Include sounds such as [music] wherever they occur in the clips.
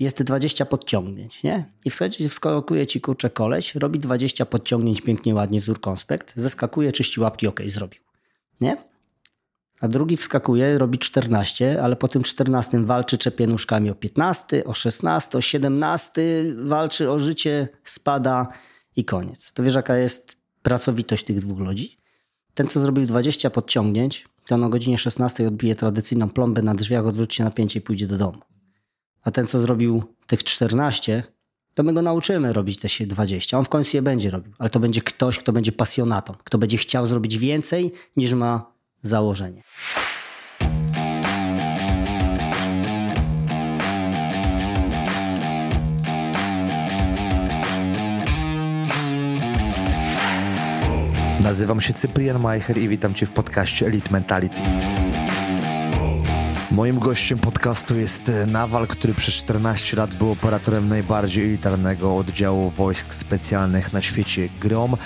jest 20 podciągnięć, nie? I wschodzi, wskakuje ci kurczę koleś, robi 20 podciągnięć pięknie, ładnie, wzór konspekt, zeskakuje, czyści łapki, ok, zrobił, nie? A drugi wskakuje, robi 14, ale po tym 14 walczy, czepie nóżkami o 15, o 16, o 17, walczy o życie, spada i koniec. To wiesz, jaka jest pracowitość tych dwóch ludzi? Ten, co zrobił 20 podciągnięć, to o godzinie 16 odbije tradycyjną plombę na drzwiach, odwróci się napięcie i pójdzie do domu. A ten, co zrobił tych 14, to my go nauczymy robić te 20. On w końcu je będzie robił, ale to będzie ktoś, kto będzie pasjonatą, kto będzie chciał zrobić więcej niż ma założenie. Nazywam się Cyprian Majcher i witam Cię w podcaście Elite Mentality. Moim gościem podcastu jest e, Nawal, który przez 14 lat był operatorem najbardziej elitarnego oddziału wojsk specjalnych na świecie GROM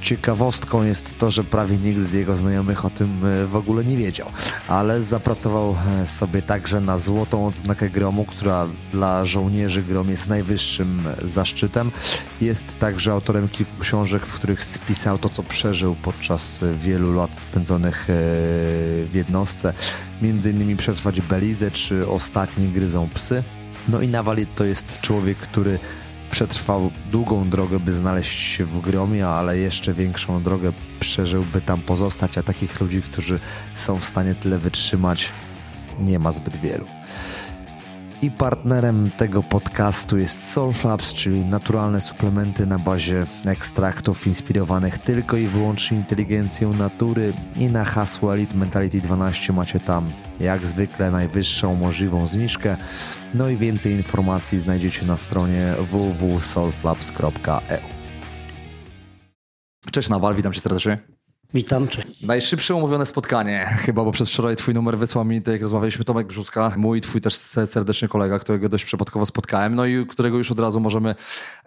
ciekawostką jest to, że prawie nikt z jego znajomych o tym e, w ogóle nie wiedział, ale zapracował e, sobie także na złotą odznakę gromu, która dla żołnierzy grom jest najwyższym zaszczytem. Jest także autorem kilku książek, w których spisał to, co przeżył podczas wielu lat spędzonych w jednostce, innymi przetrwać Belizę czy Ostatni gryzą psy. No i Nawali to jest człowiek, który przetrwał długą drogę, by znaleźć się w gromie, ale jeszcze większą drogę przeżył, by tam pozostać, a takich ludzi, którzy są w stanie tyle wytrzymać, nie ma zbyt wielu. I partnerem tego podcastu jest Soulflabs, czyli naturalne suplementy na bazie ekstraktów inspirowanych tylko i wyłącznie inteligencją natury. I na hasło Elite Mentality 12 macie tam jak zwykle najwyższą możliwą zniżkę. No i więcej informacji znajdziecie na stronie www.soulflabs.eu. Cześć Nawal, witam cię serdecznie. Witam, cześć. Najszybsze umówione spotkanie, chyba, bo przez wczoraj twój numer wysłał mi, tak jak rozmawialiśmy, Tomek Brzuska, mój, twój też serdeczny kolega, którego dość przypadkowo spotkałem, no i którego już od razu możemy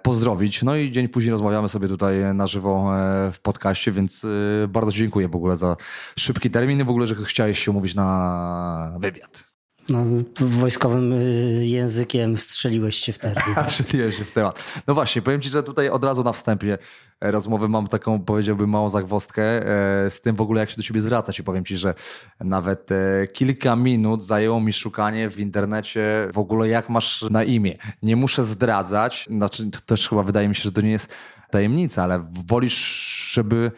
pozdrowić. No i dzień później rozmawiamy sobie tutaj na żywo e, w podcaście, więc e, bardzo dziękuję w ogóle za szybki termin w ogóle, że chciałeś się umówić na wywiad. No, wojskowym y, językiem wstrzeliłeś się w temat. [laughs] Wstrzeliłeś się w temat. No właśnie, powiem ci, że tutaj od razu na wstępie rozmowy mam taką, powiedziałbym, małą zagwostkę e, z tym w ogóle, jak się do ciebie zwracać. I powiem ci, że nawet e, kilka minut zajęło mi szukanie w internecie w ogóle, jak masz na imię. Nie muszę zdradzać, znaczy to też chyba wydaje mi się, że to nie jest tajemnica, ale wolisz, żeby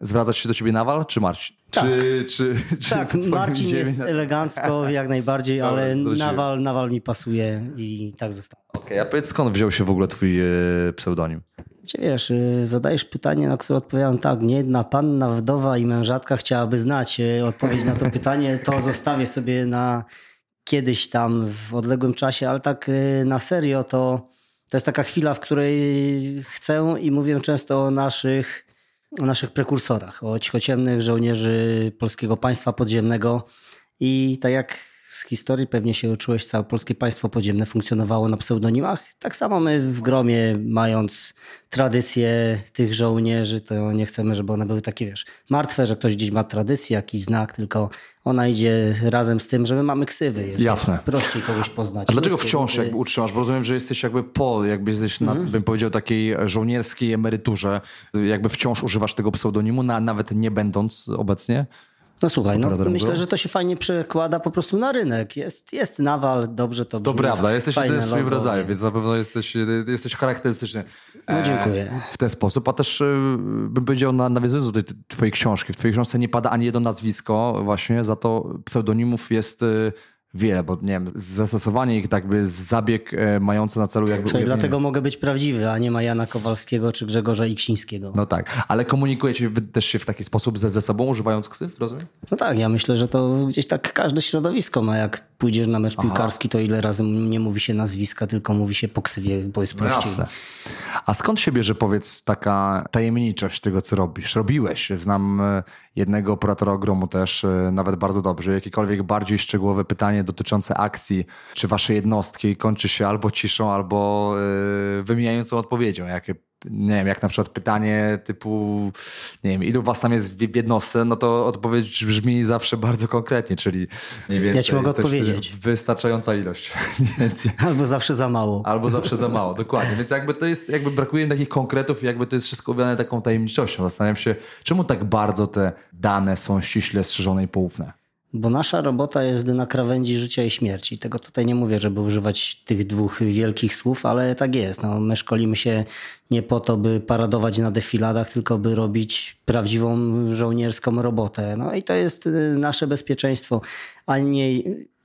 zwracać się do ciebie Nawal czy Marcin? Tak, czy, czy, czy tak [laughs] Marcin jest elegancko [laughs] jak najbardziej, ale Nawal, Nawal mi pasuje i tak zostało. Okej, okay, a powiedz skąd wziął się w ogóle twój e, pseudonim? Cię wiesz, e, zadajesz pytanie, na które odpowiadam tak, nie jedna panna, wdowa i mężatka chciałaby znać e, odpowiedź na to [laughs] pytanie, to zostawię sobie na kiedyś tam w odległym czasie, ale tak na serio to, to jest taka chwila, w której chcę i mówię często o naszych o naszych prekursorach, o cichociemnych żołnierzy polskiego państwa podziemnego. I tak jak z historii pewnie się uczyłeś, całe polskie państwo podziemne funkcjonowało na pseudonimach. Tak samo my w Gromie, mając tradycję tych żołnierzy, to nie chcemy, żeby one były takie, wiesz, martwe, że ktoś gdzieś ma tradycję, jakiś znak, tylko ona idzie razem z tym, że my mamy ksywy. Jest Jasne. Prościej kogoś poznać. A dlaczego wciąż jakby utrzymasz? Bo rozumiem, że jesteś jakby po, jakby jesteś na, mhm. bym powiedział, takiej żołnierskiej emeryturze. Jakby wciąż używasz tego pseudonimu, na, nawet nie będąc obecnie? No słuchaj, no, myślę, że to się fajnie przekłada po prostu na rynek. Jest, jest nawal, dobrze to brzmi. To prawda, jesteś w swoim rodzaju, więc na pewno jesteś, jesteś charakterystyczny no, dziękuję. w ten sposób. A też e, bym powiedział, nawiązując do tej twojej książki, w twojej książce nie pada ani jedno nazwisko właśnie, za to pseudonimów jest e, wiele, bo nie wiem, zastosowanie ich tak by zabieg e, mający na celu jakby... Czyli dlatego mogę być prawdziwy, a nie ma Jana Kowalskiego czy Grzegorza Iksińskiego. No tak, ale komunikujecie też się w taki sposób ze, ze sobą, używając ksyw, rozumiem? No tak, ja myślę, że to gdzieś tak każde środowisko ma, jak pójdziesz na mecz Aha. piłkarski, to ile razy nie mówi się nazwiska, tylko mówi się po ksywie, bo jest no prościej. Jasne. A skąd się bierze, powiedz, taka tajemniczość tego, co robisz? Robiłeś. Znam e, jednego operatora ogromu też, e, nawet bardzo dobrze. Jakiekolwiek bardziej szczegółowe pytanie dotyczące akcji, czy wasze jednostki kończy się albo ciszą, albo yy, wymijającą odpowiedzią. Jakie nie wiem, jak na przykład pytanie typu, nie wiem, ilu was tam jest w jednostce, no to odpowiedź brzmi zawsze bardzo konkretnie, czyli mniej więcej ja ci mogę odpowiedzieć. wystarczająca ilość. [laughs] Albo zawsze za mało. Albo zawsze za mało, dokładnie. Więc jakby to jest, jakby brakuje mi takich konkretów i jakby to jest wszystko owiane taką tajemniczością. Zastanawiam się, czemu tak bardzo te dane są ściśle strzeżone i poufne? Bo nasza robota jest na krawędzi życia i śmierci. Tego tutaj nie mówię, żeby używać tych dwóch wielkich słów, ale tak jest. No, my szkolimy się nie po to, by paradować na defiladach, tylko by robić prawdziwą żołnierską robotę. No i to jest y, nasze bezpieczeństwo, a nie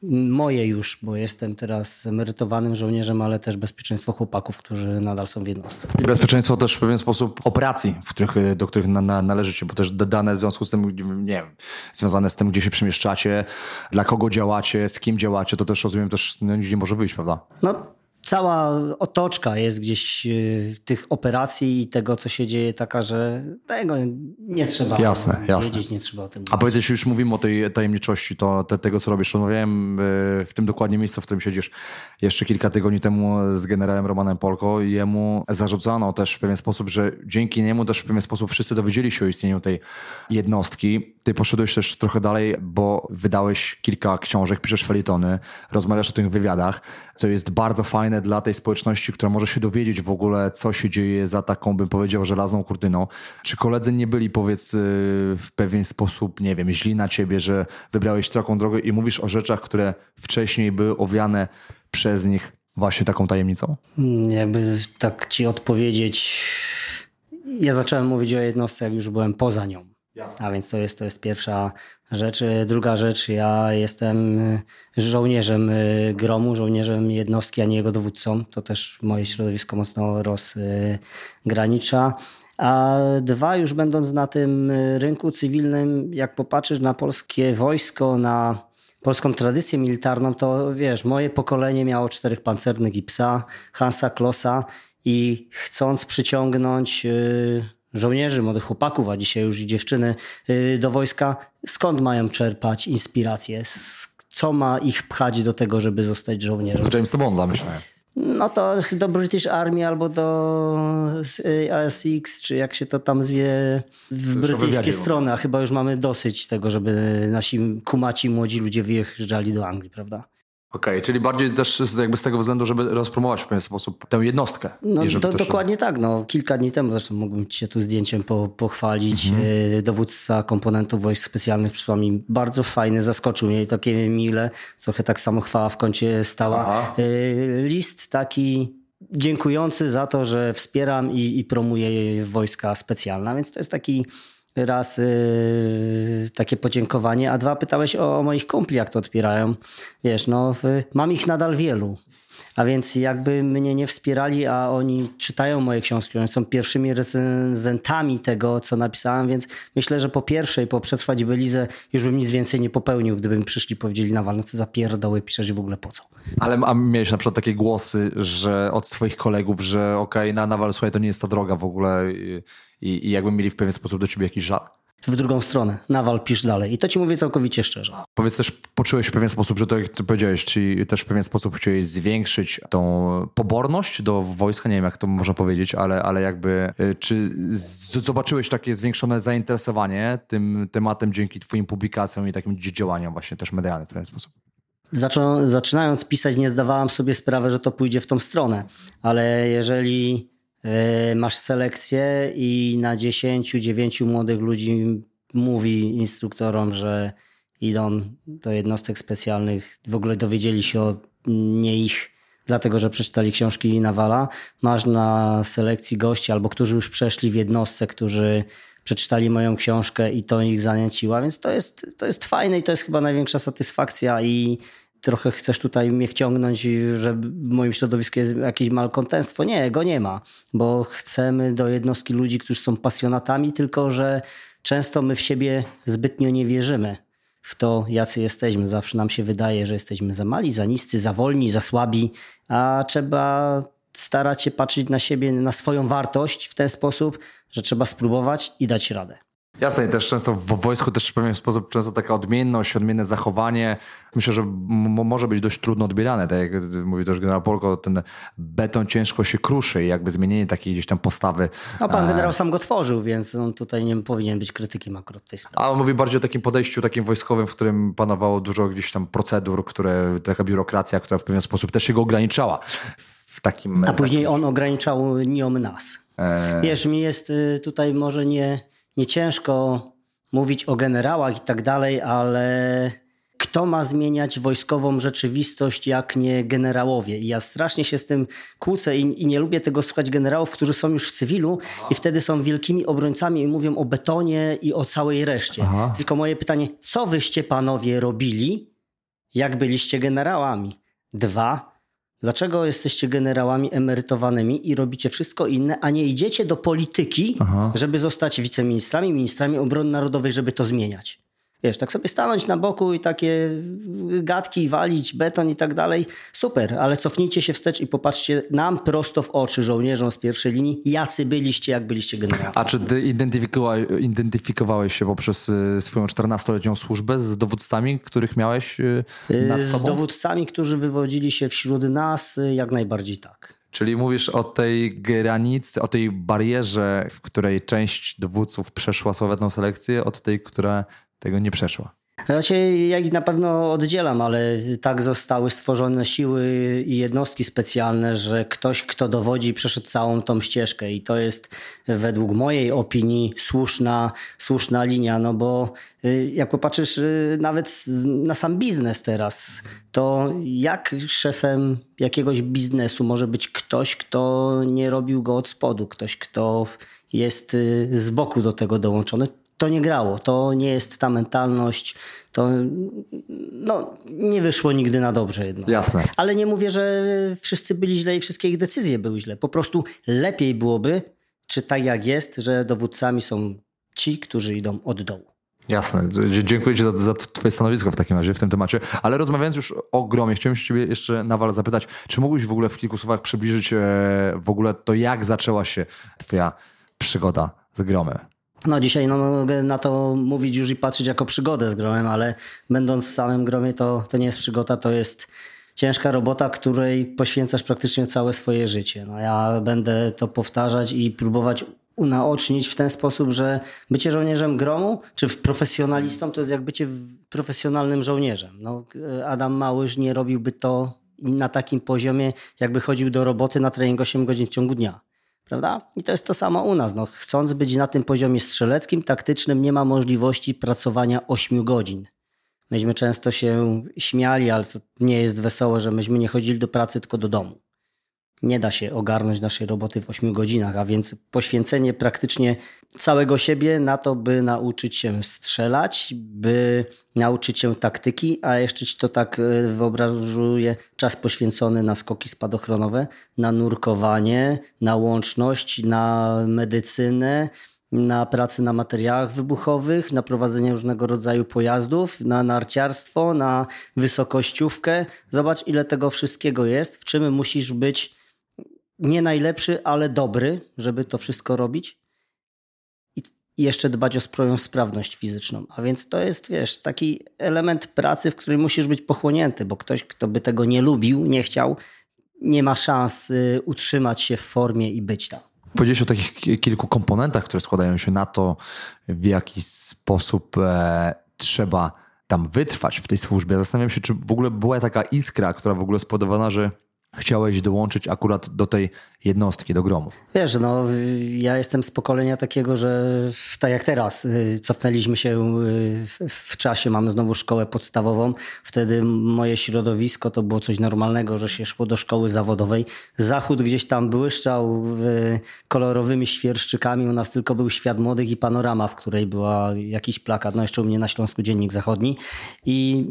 moje już, bo jestem teraz emerytowanym żołnierzem, ale też bezpieczeństwo chłopaków, którzy nadal są w jednostce. I bezpieczeństwo też w pewien sposób operacji, w których, do których na, na, należycie, bo też dane w związku z tym, nie wiem, związane z tym, gdzie się przemieszczacie, dla kogo działacie, z kim działacie, to też rozumiem, też no, nie może wyjść, prawda? No cała otoczka jest gdzieś y, tych operacji i tego, co się dzieje, taka, że tego nie trzeba jasne, jasne. wiedzieć, nie trzeba o tym A powiedz, jeśli już mówimy o tej tajemniczości, to te, tego, co robisz, rozmawiałem y, w tym dokładnie miejscu, w którym siedzisz jeszcze kilka tygodni temu z generałem Romanem Polko i jemu zarzucano też w pewien sposób, że dzięki niemu też w pewien sposób wszyscy dowiedzieli się o istnieniu tej jednostki. Ty poszedłeś też trochę dalej, bo wydałeś kilka książek, piszesz felietony, rozmawiasz o tych wywiadach, co jest bardzo fajne dla tej społeczności, która może się dowiedzieć w ogóle, co się dzieje za taką, bym powiedział, żelazną kurtyną. Czy koledzy nie byli, powiedz, y, w pewien sposób, nie wiem, źli na ciebie, że wybrałeś taką drogę i mówisz o rzeczach, które wcześniej były owiane przez nich właśnie taką tajemnicą? Hmm, jakby tak ci odpowiedzieć. Ja zacząłem mówić o jednostce, jak już byłem poza nią. A więc to jest, to jest pierwsza rzecz. Druga rzecz, ja jestem żołnierzem y, gromu, żołnierzem jednostki, a nie jego dowódcą. To też moje środowisko mocno rozgranicza. A dwa, już będąc na tym rynku cywilnym, jak popatrzysz na polskie wojsko, na polską tradycję militarną, to wiesz, moje pokolenie miało czterech pancernych i psa, Hansa Klossa i chcąc przyciągnąć y, żołnierzy, młodych chłopaków, a dzisiaj już i dziewczyny y, do wojska, skąd mają czerpać inspirację? Co ma ich pchać do tego, żeby zostać żołnierzem? Z Jamesa Bonda myślałem. No to do British Army albo do ASX, czy jak się to tam zwie w brytyjskie strony, a chyba już mamy dosyć tego, żeby nasi kumaci, młodzi ludzie wyjeżdżali do Anglii, prawda? Okej, okay, czyli bardziej też jakby z tego względu, żeby rozpromować w pewien sposób tę jednostkę. No to, dokładnie tak. No, kilka dni temu, zresztą mógłbym ci się tu zdjęciem po, pochwalić, mhm. E, dowódca komponentów wojsk specjalnych przysłał mi bardzo fajny, zaskoczył mnie takie mile, trochę tak samo chwała w kącie stała. Aha. E, list taki dziękujący za to, że wspieram i, i promuję wojska specjalne, więc to jest taki raz yy, takie podziękowanie, a dwa pytałeś o, o, moich kumpli, jak to odpierają. Wiesz, no mam ich nadal wielu. A więc jakby mnie nie wspierali, a oni czytają moje książki, oni są pierwszymi recenzentami tego, co napisałem, więc myślę, że po pierwszej, po przetrwać Belizę już bym nic więcej nie popełnił, gdybym przyszli powiedzieli na walce za pierdoły piszesz i w ogóle po co. Ale a miałeś na przykład takie głosy, że od swoich kolegów, że okej, okay, na Nawal, słuchaj, to nie jest ta droga w ogóle i, i jakby mieli w pewien sposób do ciebie jakiś żal w drugą stronę. Nawal, pisz dalej. I to ci mówię całkowicie szczerze. Powiedz też, poczułeś w pewien sposób, że to jak ty powiedziałeś, czyli też w pewien sposób chciałeś zwiększyć tą poborność do wojska, nie wiem jak to można powiedzieć, ale, ale jakby y, czy zobaczyłeś takie zwiększone zainteresowanie tym tematem dzięki twoim publikacjom i takim działaniom właśnie też medialnym w pewien sposób? zaczynając pisać, nie zdawałam sobie sprawy, że to pójdzie w tą stronę, ale jeżeli masz selekcję i na 10-9 młodych ludzi mówi instruktorom, że idą do jednostek specjalnych, w ogóle dowiedzieli się o nie ich, dlatego że przeczytali książki Nawala. Masz na selekcji gości albo którzy już przeszli w jednostce, którzy przeczytali moją książkę i to ich zanieciła, więc to jest, to jest fajne i to jest chyba największa satysfakcja i trochę chcesz tutaj mnie wciągnąć, że w moim środowisku jest jakieś malkontentstwo. Nie, go nie ma, bo chcemy do jednostki ludzi, którzy są pasjonatami, tylko że często my w siebie zbytnio nie wierzymy w to, jacy jesteśmy. Zawsze nam się wydaje, że jesteśmy za mali, za niscy, za wolni, za słabi, a trzeba starać się patrzeć na siebie, na swoją wartość w ten sposób, że trzeba spróbować i dać radę. Jasne, i też często w wojsku też w pewien sposób często taka odmienność, odmienne zachowanie, myślę, że może być dość trudno odbierane. Tak jak mówi też generał Polko, ten beton ciężko się kruszy i jakby zmienienie takiej gdzieś tam postawy. No pan generał sam go tworzył, więc on tutaj nie powinien być krytykiem akurat tej sprawy. A on mówi bardziej o takim podejściu takim wojskowym, w którym panowało dużo gdzieś tam procedur, które, taka biurokracja, która w pewien sposób też się go ograniczała. W takim A później on ograniczał niom nas. Eee. Wiesz, mi jest y, tutaj może nie nie ciężko mówić o generałach i tak dalej, ale kto ma zmieniać wojskową rzeczywistość, jak nie generałowie? I ja strasznie się z tym kłócę i, i nie lubię tego słuchać generałów, którzy są już w cywilu i wtedy są wielkimi obrońcami i mówią o betonie i o całej reszcie. Aha. Tylko moje pytanie, co wyście panowie robili, jak byliście generałami? Dwa, Dlaczego jesteście generałami emerytowanymi i robicie wszystko inne, a nie idziecie do polityki, Aha. żeby zostać wiceministrami, ministrami obrony narodowej, żeby to zmieniać? Wiesz, tak sobie stanąć na boku i takie gadki walić, beton i tak dalej, super, ale cofnijcie się wstecz i popatrzcie nam prosto w oczy, żołnierzom z pierwszej linii, jacy byliście, jak byliście generałami. A czy ty identyfikowałeś, identyfikowałeś się poprzez y, swoją 14-letnią służbę z dowódcami, których miałeś y, nad sobą? Z dowódcami, którzy wywodzili się wśród nas, y, jak najbardziej tak. Czyli mówisz o tej granicy, o tej barierze, w której część dowódców przeszła sławetną selekcję, od tej, która tego nie przeszła. Znaczy, ja ich na pewno oddzielam, ale tak zostały stworzone siły i jednostki specjalne, że ktoś, kto dowodzi, przeszedł całą tą ścieżkę. I to jest według mojej opinii słuszna, słuszna linia, no bo y, jak popatrzysz y, nawet na sam biznes teraz, to jak szefem jakiegoś biznesu może być ktoś, kto nie robił go od spodu, ktoś, kto jest y, z boku do tego dołączony to nie grało. To nie jest ta mentalność. To no, nie wyszło nigdy na dobrze jedno. Jasne. Ale nie mówię, że wszyscy byli źle i wszystkie ich decyzje były źle. Po prostu lepiej byłoby, czy tak jak jest, że dowódcami są ci, którzy idą od dołu. Jasne. Dziękuję Ci za, za Twoje stanowisko w takim razie w tym temacie. Ale rozmawiając już o gromie, chciałem się Ciebie jeszcze Nawal zapytać, czy mógłbyś w ogóle w kilku słowach przybliżyć e, w ogóle to, jak zaczęła się Twoja przygoda z gromem? No dzisiaj no, mogę na to mówić już i patrzeć jako przygodę z gromem, ale będąc w samym gromie to, to nie jest przygoda, to jest ciężka robota, której poświęcasz praktycznie całe swoje życie. No ja będę to powtarzać i próbować unaocznić w ten sposób, że bycie żołnierzem gromu, czy profesjonalistą, to jest jak bycie profesjonalnym żołnierzem. No, Adam Małysz nie robiłby to na takim poziomie, jakby chodził do roboty na trening 8 godzin w ciągu dnia. Prawda? I to jest to samo u nas. No, chcąc być na tym poziomie strzeleckim, taktycznym, nie ma możliwości pracowania 8 godzin. Myśmy często się śmiali, ale nie jest wesołe, że myśmy nie chodzili do pracy, tylko do domu nie da się ogarnąć naszej roboty w 8 godzinach, a więc poświęcenie praktycznie całego siebie na to, by nauczyć się strzelać, by nauczyć się taktyki, a jeszcze ci to tak e, wyobrażuję czas poświęcony na skoki spadochronowe, na nurkowanie, na łączność, na medycynę, na pracę na materiałach wybuchowych, na prowadzenie różnego rodzaju pojazdów, na narciarstwo, na wysokościówkę. Zobacz, ile tego wszystkiego jest, w czym musisz być nie najlepszy, ale dobry, żeby to wszystko robić. I jeszcze dbać o swoją sprawność fizyczną. A więc to jest, wiesz, taki element pracy, w którym musisz być pochłonięty, bo ktoś, kto by tego nie lubił, nie chciał, nie ma szans utrzymać się w formie i być tam. Powiedziałeś o takich kilku komponentach, które składają się na to, w jaki sposób e, trzeba tam wytrwać w tej służbie. Zastanawiam się, czy w ogóle była taka iskra, która w ogóle spowodowana, że chciałeś dołączyć akurat do tej jednostki, do gromu? Wiesz, no ja jestem z pokolenia takiego, że tak jak teraz, y, cofnęliśmy się y, w czasie, mamy znowu szkołę podstawową. Wtedy moje środowisko to było coś normalnego, że się szło do szkoły zawodowej. Zachód gdzieś tam błyszczał y, kolorowymi świerszczykami. U nas tylko był świat młodych i panorama, w której była jakiś plakat. No jeszcze u mnie na Śląsku Dziennik Zachodni. I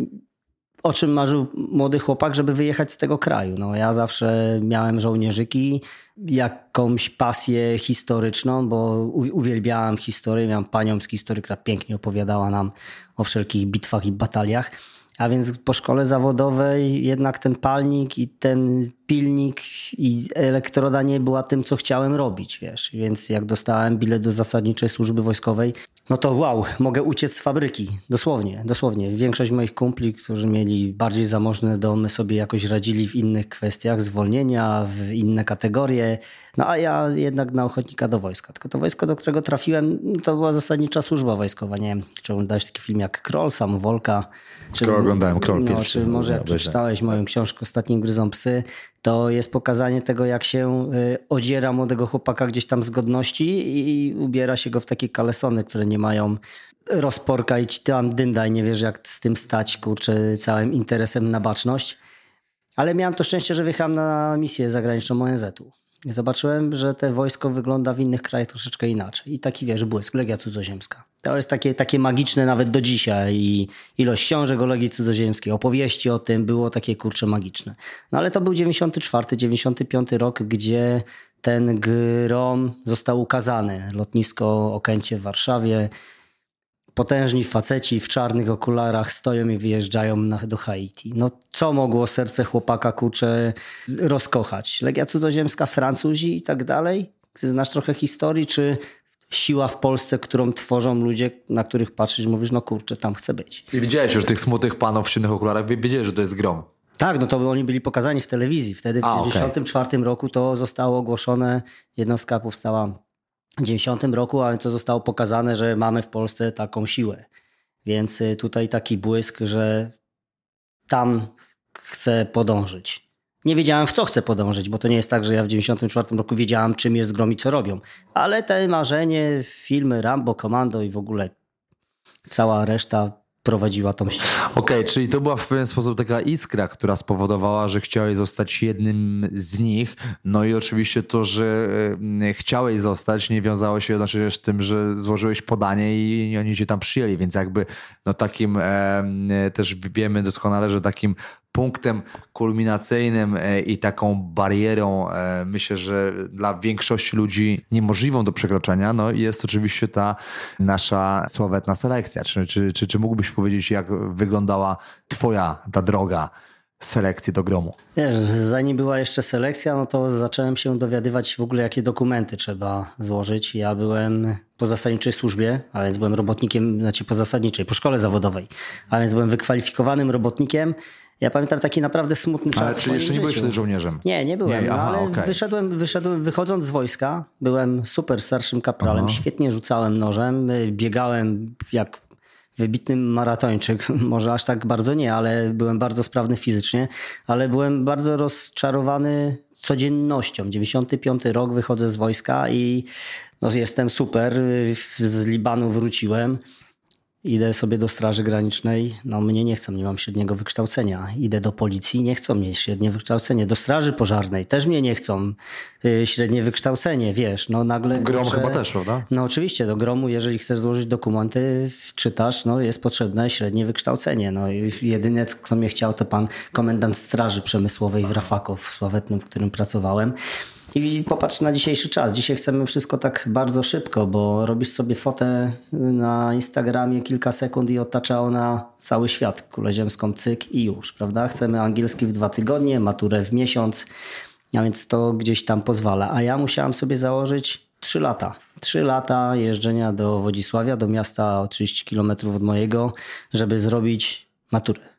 o czym marzył młody chłopak, żeby wyjechać z tego kraju. No, ja zawsze miałem żołnierzyki, jakąś pasję historyczną, bo uwielbiałem historię. Miałem panią z historii, która pięknie opowiadała nam o wszelkich bitwach i bataliach. A więc po szkole zawodowej jednak ten palnik i ten pilnik i elektroda nie była tym, co chciałem robić, wiesz. Więc jak dostałem bilet do zasadniczej służby wojskowej, no to wow, mogę uciec z fabryki. Dosłownie, dosłownie. Większość moich kumpli, którzy mieli bardziej zamożne domy, sobie jakoś radzili w innych kwestiach, zwolnienia, w inne kategorie. No a ja jednak na ochotnika do wojska. Tylko to wojsko, do którego trafiłem, to była zasadnicza służba wojskowa. Nie wiem, czy oglądałeś taki film jak Kroll, Sam Wolka. Czy, Kroll oglądałem, Kroll no, Czy może jak przeczytałeś moją książkę Ostatnim gryzą psy, to jest pokazanie tego, jak się y, odziera młodego chłopaka gdzieś tam z godności i ubiera się go w takie kalesony, które nie mają rozporka i ci tam dyndaj, nie wiesz jak z tym stać, kurczę, całym interesem na baczność. Ale miałem to szczęście, że wyjechałem na misję zagraniczną ONZ-u. Zobaczyłem, że te wojsko wygląda w innych krajach troszeczkę inaczej. I taki, wiesz, błysk, Legia Cudzoziemska. To jest takie, takie magiczne nawet do dzisiaj. I ilość książek o Legii Cudzoziemskiej, opowieści o tym było takie, kurcze, magiczne. No ale to był 94, 95 rok, gdzie ten grom został ukazany. Lotnisko Okęcie w Warszawie, potężni faceci w czarnych okularach stoją i wyjeżdżają na, do Haiti. No co mogło serce chłopaka kucze rozkochać? Legia cudzoziemska, Francuzi i tak dalej? Znasz trochę historii, czy siła w Polsce, którą tworzą ludzie, na których patrzysz mówisz, no kurczę, tam chcę być. I widziałeś już tych smutnych panów w ciemnych okularach, wiedziałeś, że to jest grom. Tak, no to oni byli pokazani w telewizji. Wtedy w 1994 okay. roku to zostało ogłoszone, jednostka powstała 90 roku, ale to zostało pokazane, że mamy w Polsce taką siłę. Więc y, tutaj taki błysk, że tam chcę podążyć. Nie wiedziałem, w co chcę podążyć, bo to nie jest tak, że ja w 94 roku wiedziałem, czym jest grom i co robią. Ale te marzenie, filmy Rambo, Commando i w ogóle cała reszta prowadziła tą ścieżkę. Okej, okay, czyli to była w pewien sposób taka iskra, która spowodowała, że chciałeś zostać jednym z nich. No i oczywiście to, że e, chciałeś zostać, nie wiązało się jednocześnie z tym, że złożyłeś podanie i oni cię tam przyjęli, więc jakby no takim e, też wiemy doskonale, że takim punktem kulminacyjnym e, i taką barierą, e, myślę, że dla większości ludzi niemożliwą do przekroczenia, no jest oczywiście ta nasza sławetna selekcja. Czy, czy, czy, czy mógłbyś powiedzieć, jak wyglądała twoja ta droga? Selekcji do gromu? Wiesz, zanim była jeszcze selekcja, no to zacząłem się dowiadywać w ogóle, jakie dokumenty trzeba złożyć. Ja byłem po zasadniczej służbie, a więc byłem robotnikiem, znaczy po zasadniczej, po szkole zawodowej, a więc byłem wykwalifikowanym robotnikiem ja pamiętam taki naprawdę smutny czas. Ale czy jeszcze nie byłeś wtedy żołnierzem? Nie, nie byłem, nie, aha, no, ale okay. wyszedłem, wyszedłem, wychodząc z wojska, byłem super starszym kapralem, aha. świetnie rzucałem nożem, biegałem jak wybitny maratończyk, [laughs] może aż tak bardzo nie, ale byłem bardzo sprawny fizycznie, ale byłem bardzo rozczarowany codziennością. 95 rok wychodzę z wojska i no, jestem super, z Libanu wróciłem Idę sobie do Straży Granicznej, no mnie nie chcą, nie mam średniego wykształcenia. Idę do policji, nie chcą mieć średnie wykształcenie. Do Straży Pożarnej też mnie nie chcą yy, średnie wykształcenie, wiesz, no nagle... Grom chyba też, prawda? No oczywiście, do Gromu, jeżeli chcesz złożyć dokumenty, czytasz, no jest potrzebne średnie wykształcenie. No i jedyne, kto mnie chciał, to pan komendant Straży Przemysłowej w Rafakow, sławetnym, w którym pracowałem. I popatrz na dzisiejszy czas. Dzisiaj chcemy wszystko tak bardzo szybko, bo robisz sobie fotę na Instagramie kilka sekund i otacza ona cały świat. Kulę ziemską, cyk i już, prawda? Chcemy angielski w dwa tygodnie, maturę w miesiąc, a więc to gdzieś tam pozwala. A ja musiałam sobie założyć trzy lata. Trzy lata jeżdżenia do Wodzisławia, do miasta o 30 km od mojego, żeby zrobić maturę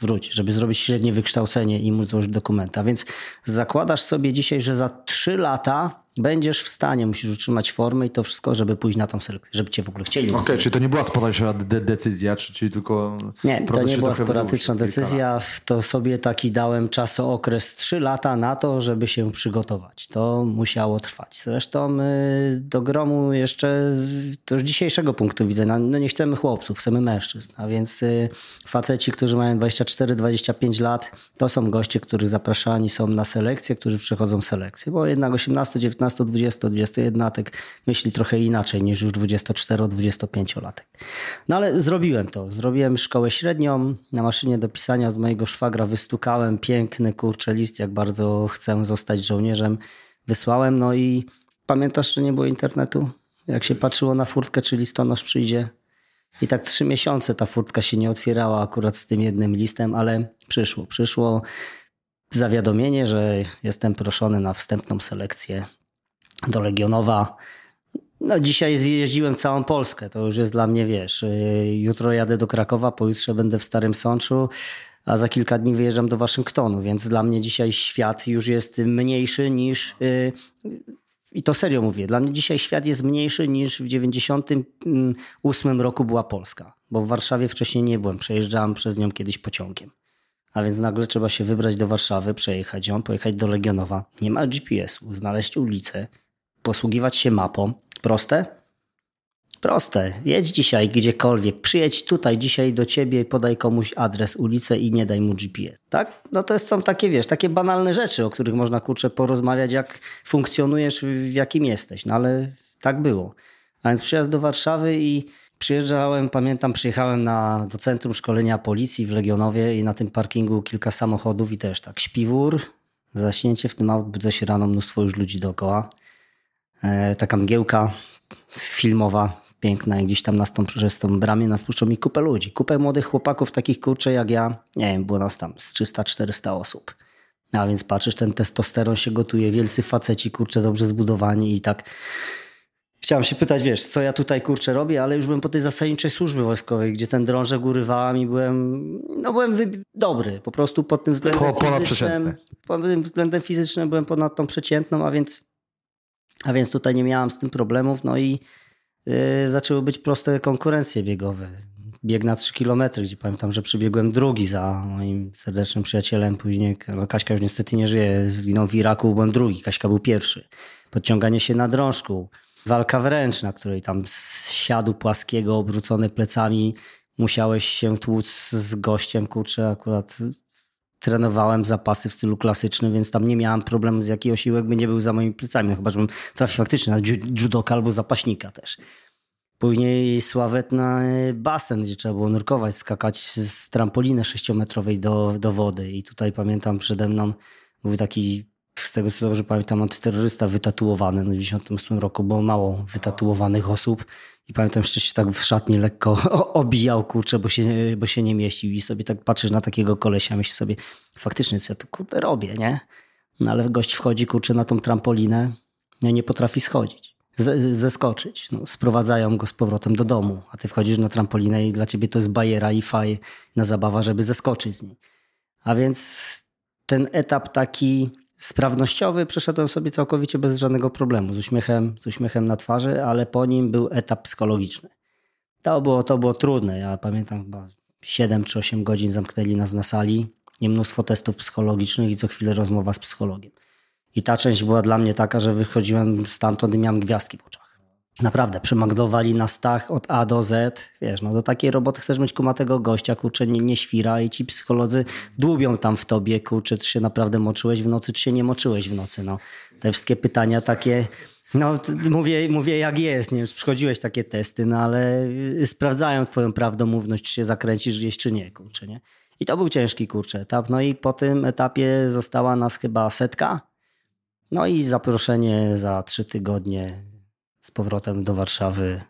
wróć, żeby zrobić średnie wykształcenie i móc złożyć dokumenta. Więc zakładasz sobie dzisiaj, że za trzy lata będziesz w stanie, musisz utrzymać formę i to wszystko, żeby pójść na tą selekcję, żeby cię w ogóle chcieli. Okej, okay, czyli to nie była sporadyczna de decyzja, czy, czyli tylko... Nie, to nie była sporadyczna decyzja, to sobie taki dałem okres trzy lata na to, żeby się przygotować. To musiało trwać. Zresztą y, do gromu jeszcze, to już dzisiejszego punktu widzę, no, no nie chcemy chłopców, chcemy mężczyzn, a więc y, faceci, którzy mają 24-25 lat, to są goście, których zapraszani są na selekcję, którzy przechodzą selekcję, bo jednak 18-19 19, 20, 21-latek myśli trochę inaczej niż już 24-25-latek. No ale zrobiłem to. Zrobiłem szkołę średnią. Na maszynie do pisania z mojego szwagra wystukałem piękny kurczę list, jak bardzo chcę zostać żołnierzem. Wysłałem, no i pamiętasz, że nie było internetu? Jak się patrzyło na furtkę, czy listonosz przyjdzie, i tak trzy miesiące ta furtka się nie otwierała akurat z tym jednym listem, ale przyszło. Przyszło zawiadomienie, że jestem proszony na wstępną selekcję do Legionowa. No dzisiaj zjeździłem całą Polskę, to już jest dla mnie, wiesz, y, jutro jadę do Krakowa, pojutrze będę w Starym Sączu, a za kilka dni wyjeżdżam do Waszyngtonu, więc dla mnie dzisiaj świat już jest mniejszy niż y, i to serio mówię, dla mnie dzisiaj świat jest mniejszy niż w 98 roku była Polska, bo w Warszawie wcześniej nie byłem, przejeżdżałem przez nią kiedyś pociągiem. A więc nagle trzeba się wybrać do Warszawy, przejechać ją, pojechać do Legionowa. Nie ma GPS-u, znaleźć ulicę, posługiwać się mapą. Proste? Proste. Jedź dzisiaj gdziekolwiek, przyjedź tutaj dzisiaj do ciebie, podaj komuś adres, ulicę i nie daj mu GPS. Tak? No to są takie, wiesz, takie banalne rzeczy, o których można kurczę porozmawiać, jak funkcjonujesz, w jakim jesteś. No ale tak było. A więc przyjazd do Warszawy i przyjeżdżałem, pamiętam, przyjechałem na, do centrum szkolenia policji w Legionowie i na tym parkingu kilka samochodów i też tak śpiwór, zaśnięcie w tym aut, budzę się rano, mnóstwo już ludzi dookoła. E, taka mgiełka filmowa, piękna, gdzieś tam nas tą, przez tą bramie nas puszczą mi kupę ludzi. Kupę młodych chłopaków, takich kurczę jak ja, nie wiem, było nas tam z 300-400 osób. A więc patrzysz, ten testosteron się gotuje, wielcy faceci, kurczę, dobrze zbudowani i tak... Chciałem się pytać, wiesz, co ja tutaj kurczę robię, ale już byłem po tej zasadniczej służbie wojskowej, gdzie ten drążek urywałem i byłem, no byłem dobry, po prostu pod tym względem po, fizycznym. Pod tym względem fizycznym byłem ponad tą przeciętną, a więc, a więc tutaj nie miałem z tym problemów, no i Y, zaczęły być proste konkurencje biegowe. Bieg na 3 km, gdzie pamiętam, że przybiegłem drugi za moim serdecznym przyjacielem. Później no Kaśka już niestety nie żyje, zginął w Iraku, byłem drugi, Kaśka był pierwszy. Podciąganie się na drążku, walka wręcz, na której tam z siadu płaskiego, obrócony plecami, musiałeś się tłuc z gościem, kurczę, akurat trenowałem zapasy w stylu klasycznym, więc tam nie miałem problemu z jaki osiłek by nie był za moimi plecami. No chyba, żebym trafił faktycznie na judoka albo zapaśnika też. Później sławetny basen, gdzie trzeba było nurkować, skakać z trampoliny sześciometrowej do, do wody. I tutaj pamiętam przede mną był taki, z tego co dobrze pamiętam, antyterrorysta wytatuowany. No w 1998 roku było mało wytatuowanych osób. I pamiętam, że się tak w szatni lekko [laughs] obijał, kurczę, bo się, bo się nie mieścił. I sobie tak patrzysz na takiego kolesia, myślisz sobie, faktycznie co ja tu kurde robię, nie? No ale gość wchodzi, kurczę, na tą trampolinę, no, nie potrafi schodzić, zeskoczyć. No, sprowadzają go z powrotem do domu, a ty wchodzisz na trampolinę i dla ciebie to jest bajera i faj na zabawa, żeby zeskoczyć z niej. A więc ten etap taki sprawnościowy przeszedłem sobie całkowicie bez żadnego problemu, z uśmiechem, z uśmiechem na twarzy, ale po nim był etap psychologiczny. To było, to było trudne. Ja pamiętam chyba 7 czy 8 godzin zamknęli nas na sali i mnóstwo testów psychologicznych i co chwilę rozmowa z psychologiem. I ta część była dla mnie taka, że wychodziłem stamtąd i miałem gwiazdki w oczach. Naprawdę, przemagnowali na stach od A do Z. Wiesz, no do takiej roboty chcesz mieć kumatego gościa, kurczę, nie, nie świra i ci psycholodzy dłubią tam w tobie, kurczę, czy się naprawdę moczyłeś w nocy, czy się nie moczyłeś w nocy, no. Te wszystkie pytania takie, no mówię, mówię jak jest, nie przychodziłeś takie testy, no ale sprawdzają twoją prawdomówność, czy się zakręcisz gdzieś, czy nie, kurczę, nie. I to był ciężki, kurczę, etap. No i po tym etapie została nas chyba setka. No i zaproszenie za trzy tygodnie z powrotem do Warszawy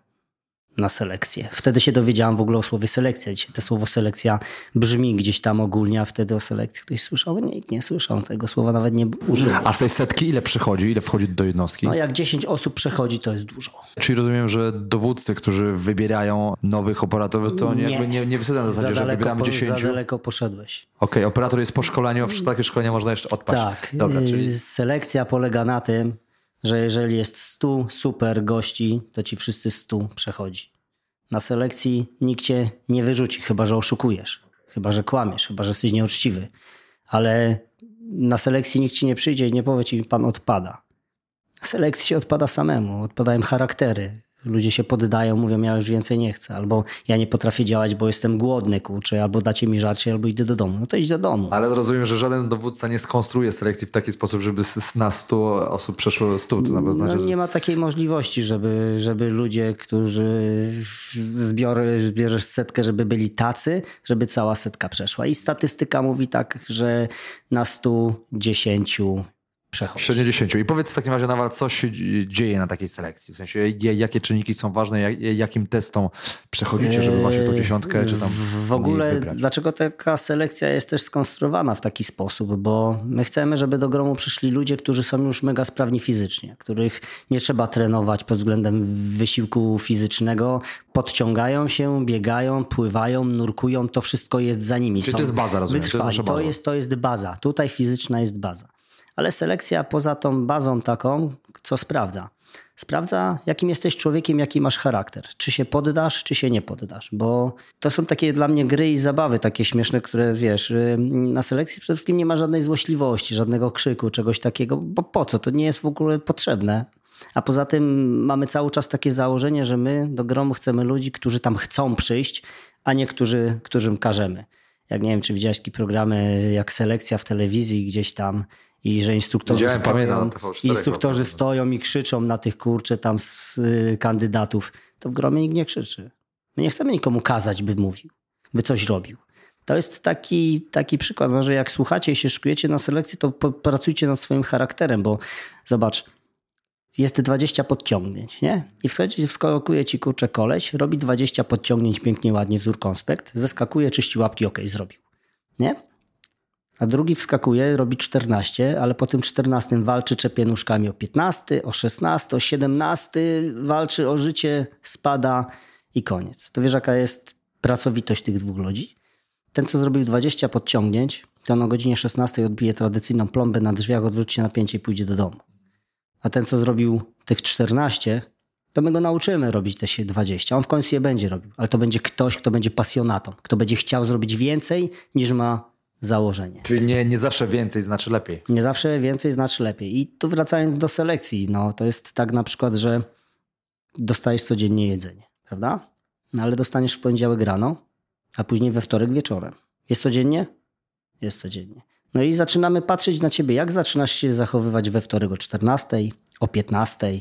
na selekcję. Wtedy się dowiedziałam w ogóle o słowie selekcja. Dzisiaj to słowo selekcja brzmi gdzieś tam ogólnie, a wtedy o selekcji ktoś słyszał? Nikt nie słyszał tego słowa, nawet nie użył. A z tej setki ile przychodzi? Ile wchodzi do jednostki? No jak 10 osób przechodzi, to jest dużo. Czyli rozumiem, że dowódcy, którzy wybierają nowych operatorów, to nie, nie, nie, nie wysadza na zasadzie, za że wybieramy 10. Za daleko poszedłeś. Okej, okay, operator jest po szkoleniu, a takie szkolenia można jeszcze odpaść. Tak. Dobra, czyli... Selekcja polega na tym, że jeżeli jest 100 super gości, to ci wszyscy 100 przechodzi. Na selekcji nikt cię nie wyrzuci, chyba że oszukujesz, chyba że kłamiesz, chyba że jesteś nieuczciwy. Ale na selekcji nikt ci nie przyjdzie i nie powie ci, pan odpada. Na selekcji się odpada samemu, odpadają charaktery, ludzie się poddają, mówią, ja już więcej nie chcę, albo ja nie potrafię działać, bo jestem głodny, kurczę, albo dacie mi żarcie, albo idę do domu. No to idź do domu. Ale rozumiem, że żaden dowódca nie skonstruuje selekcji w taki sposób, żeby na 100 osób przeszło 100. To no, znaczy, nie ma takiej możliwości, żeby, żeby ludzie, którzy zbiory, bierzesz setkę, żeby byli tacy, żeby cała setka przeszła. I statystyka mówi tak, że na 110 przechodzi. Średnio 10. I powiedz w takim razie, Nawal, co się dzieje na takiej selekcji? W sensie, jakie czynniki są ważne, jakim testom przechodzicie, żeby właśnie tą dziesiątkę czy tam W ogóle, dlaczego taka selekcja jest też skonstruowana w taki sposób? Bo my chcemy, żeby do gromu przyszli ludzie, którzy są już mega sprawni fizycznie, których nie trzeba trenować pod względem wysiłku fizycznego, podciągają się, biegają, pływają, nurkują, to wszystko jest za nimi. Czyli to jest baza, rozumiem? Wytrwali. To, jest, to jest baza. Tutaj fizyczna jest baza ale selekcja poza tą bazą taką, co sprawdza? Sprawdza, jakim jesteś człowiekiem, jaki masz charakter. Czy się poddasz, czy się nie poddasz. Bo to są takie dla mnie gry i zabawy takie śmieszne, które wiesz, y, na selekcji przede wszystkim nie ma żadnej złośliwości, żadnego krzyku, czegoś takiego, bo po co? To nie jest w ogóle potrzebne. A poza tym mamy cały czas takie założenie, że my do gromu chcemy ludzi, którzy tam chcą przyjść, a nie którzy, którym każemy. Jak nie wiem, czy widziałeś takie programy jak selekcja w telewizji gdzieś tam i że instruktorzy, stoją, instruktorzy stoją i krzyczą na tych kurcze tam z y, kandydatów, to w gromie nikt nie krzyczy. My nie chcemy nikomu kazać, by mówił, by coś robił. To jest taki, taki przykład, że jak słuchacie i się szykujecie na selekcję, to pracujcie nad swoim charakterem, bo zobacz, jest 20 podciągnięć, nie? I wschodzi, wskakuje ci kurczę koleś, robi 20 podciągnięć pięknie, ładnie, wzór konspekt, zeskakuje, czyści łapki, ok, zrobił. Nie? A drugi wskakuje, robi 14, ale po tym 14 walczy czepie nóżkami o 15, o 16, o 17, walczy o życie, spada i koniec. To wiesz, jaka jest pracowitość tych dwóch ludzi? Ten, co zrobił 20 podciągnięć, to on o godzinie 16 odbije tradycyjną plombę na drzwiach, odwróci napięcie i pójdzie do domu. A ten, co zrobił tych 14, to my go nauczymy robić te 20. On w końcu je będzie robił, ale to będzie ktoś, kto będzie pasjonatą, kto będzie chciał zrobić więcej niż ma założenie. Czyli nie, nie zawsze więcej znaczy lepiej. Nie zawsze więcej znaczy lepiej. I tu wracając do selekcji, no to jest tak na przykład, że dostajesz codziennie jedzenie, prawda? No ale dostaniesz w poniedziałek rano, a później we wtorek wieczorem. Jest codziennie? Jest codziennie. No i zaczynamy patrzeć na ciebie, jak zaczynasz się zachowywać we wtorek o 14, o 15,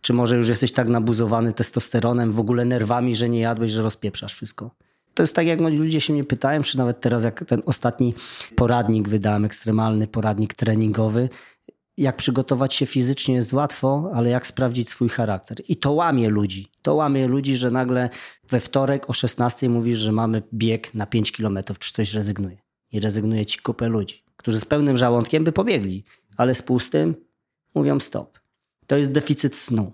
czy może już jesteś tak nabuzowany testosteronem, w ogóle nerwami, że nie jadłeś, że rozpieprzasz wszystko. To jest tak, jak ludzie się mnie pytają, czy nawet teraz, jak ten ostatni poradnik wydałem, ekstremalny poradnik treningowy, jak przygotować się fizycznie jest łatwo, ale jak sprawdzić swój charakter. I to łamie ludzi. To łamie ludzi, że nagle we wtorek o 16 mówisz, że mamy bieg na 5 km, czy coś rezygnuje. I rezygnuje ci kupę ludzi, którzy z pełnym żołądkiem by pobiegli, ale z pustym mówią stop. To jest deficyt snu.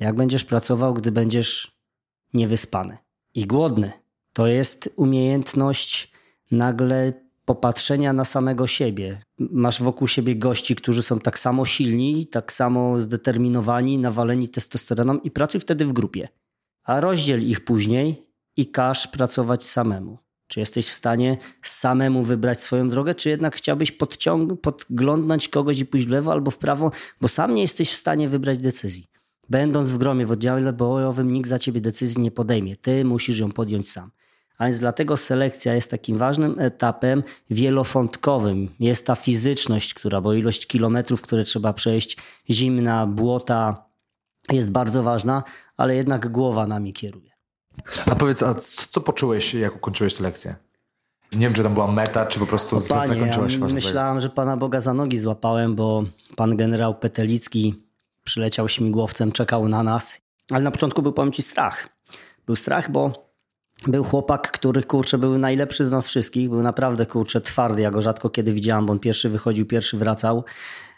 Jak będziesz pracował, gdy będziesz niewyspany i głodny, to jest umiejętność nagle popatrzenia na samego siebie. Masz wokół siebie gości, którzy są tak samo silni, tak samo zdeterminowani, nawaleni testosteroną i pracuj wtedy w grupie. A rozdziel ich później i każ pracować samemu. Czy jesteś w stanie samemu wybrać swoją drogę, czy jednak chciałbyś podciąg- podglądnąć kogoś i pójść w lewo albo w prawo, bo sam nie jesteś w stanie wybrać decyzji. Będąc w gromie w oddziale bojowym, nikt za ciebie decyzji nie podejmie. Ty musisz ją podjąć sam. A więc dlatego selekcja jest takim ważnym etapem wielofątkowym. Jest ta fizyczność, która, bo ilość kilometrów, które trzeba przejść, zimna, błota, jest bardzo ważna, ale jednak głowa nami kieruje. A powiedz, a co, co poczułeś, jak ukończyłeś selekcję? Nie wiem, czy tam była meta, czy po prostu o panie, zakończyłeś ja Myślałem, że Pana Boga za nogi złapałem, bo pan generał Petelicki przyleciał śmigłowcem, czekał na nas. Ale na początku był, powiem Ci, strach. Był strach, bo był chłopak, który kurczę był najlepszy z nas wszystkich. Był naprawdę kurczę twardy. Ja go rzadko kiedy widziałam, bo on pierwszy wychodził, pierwszy wracał.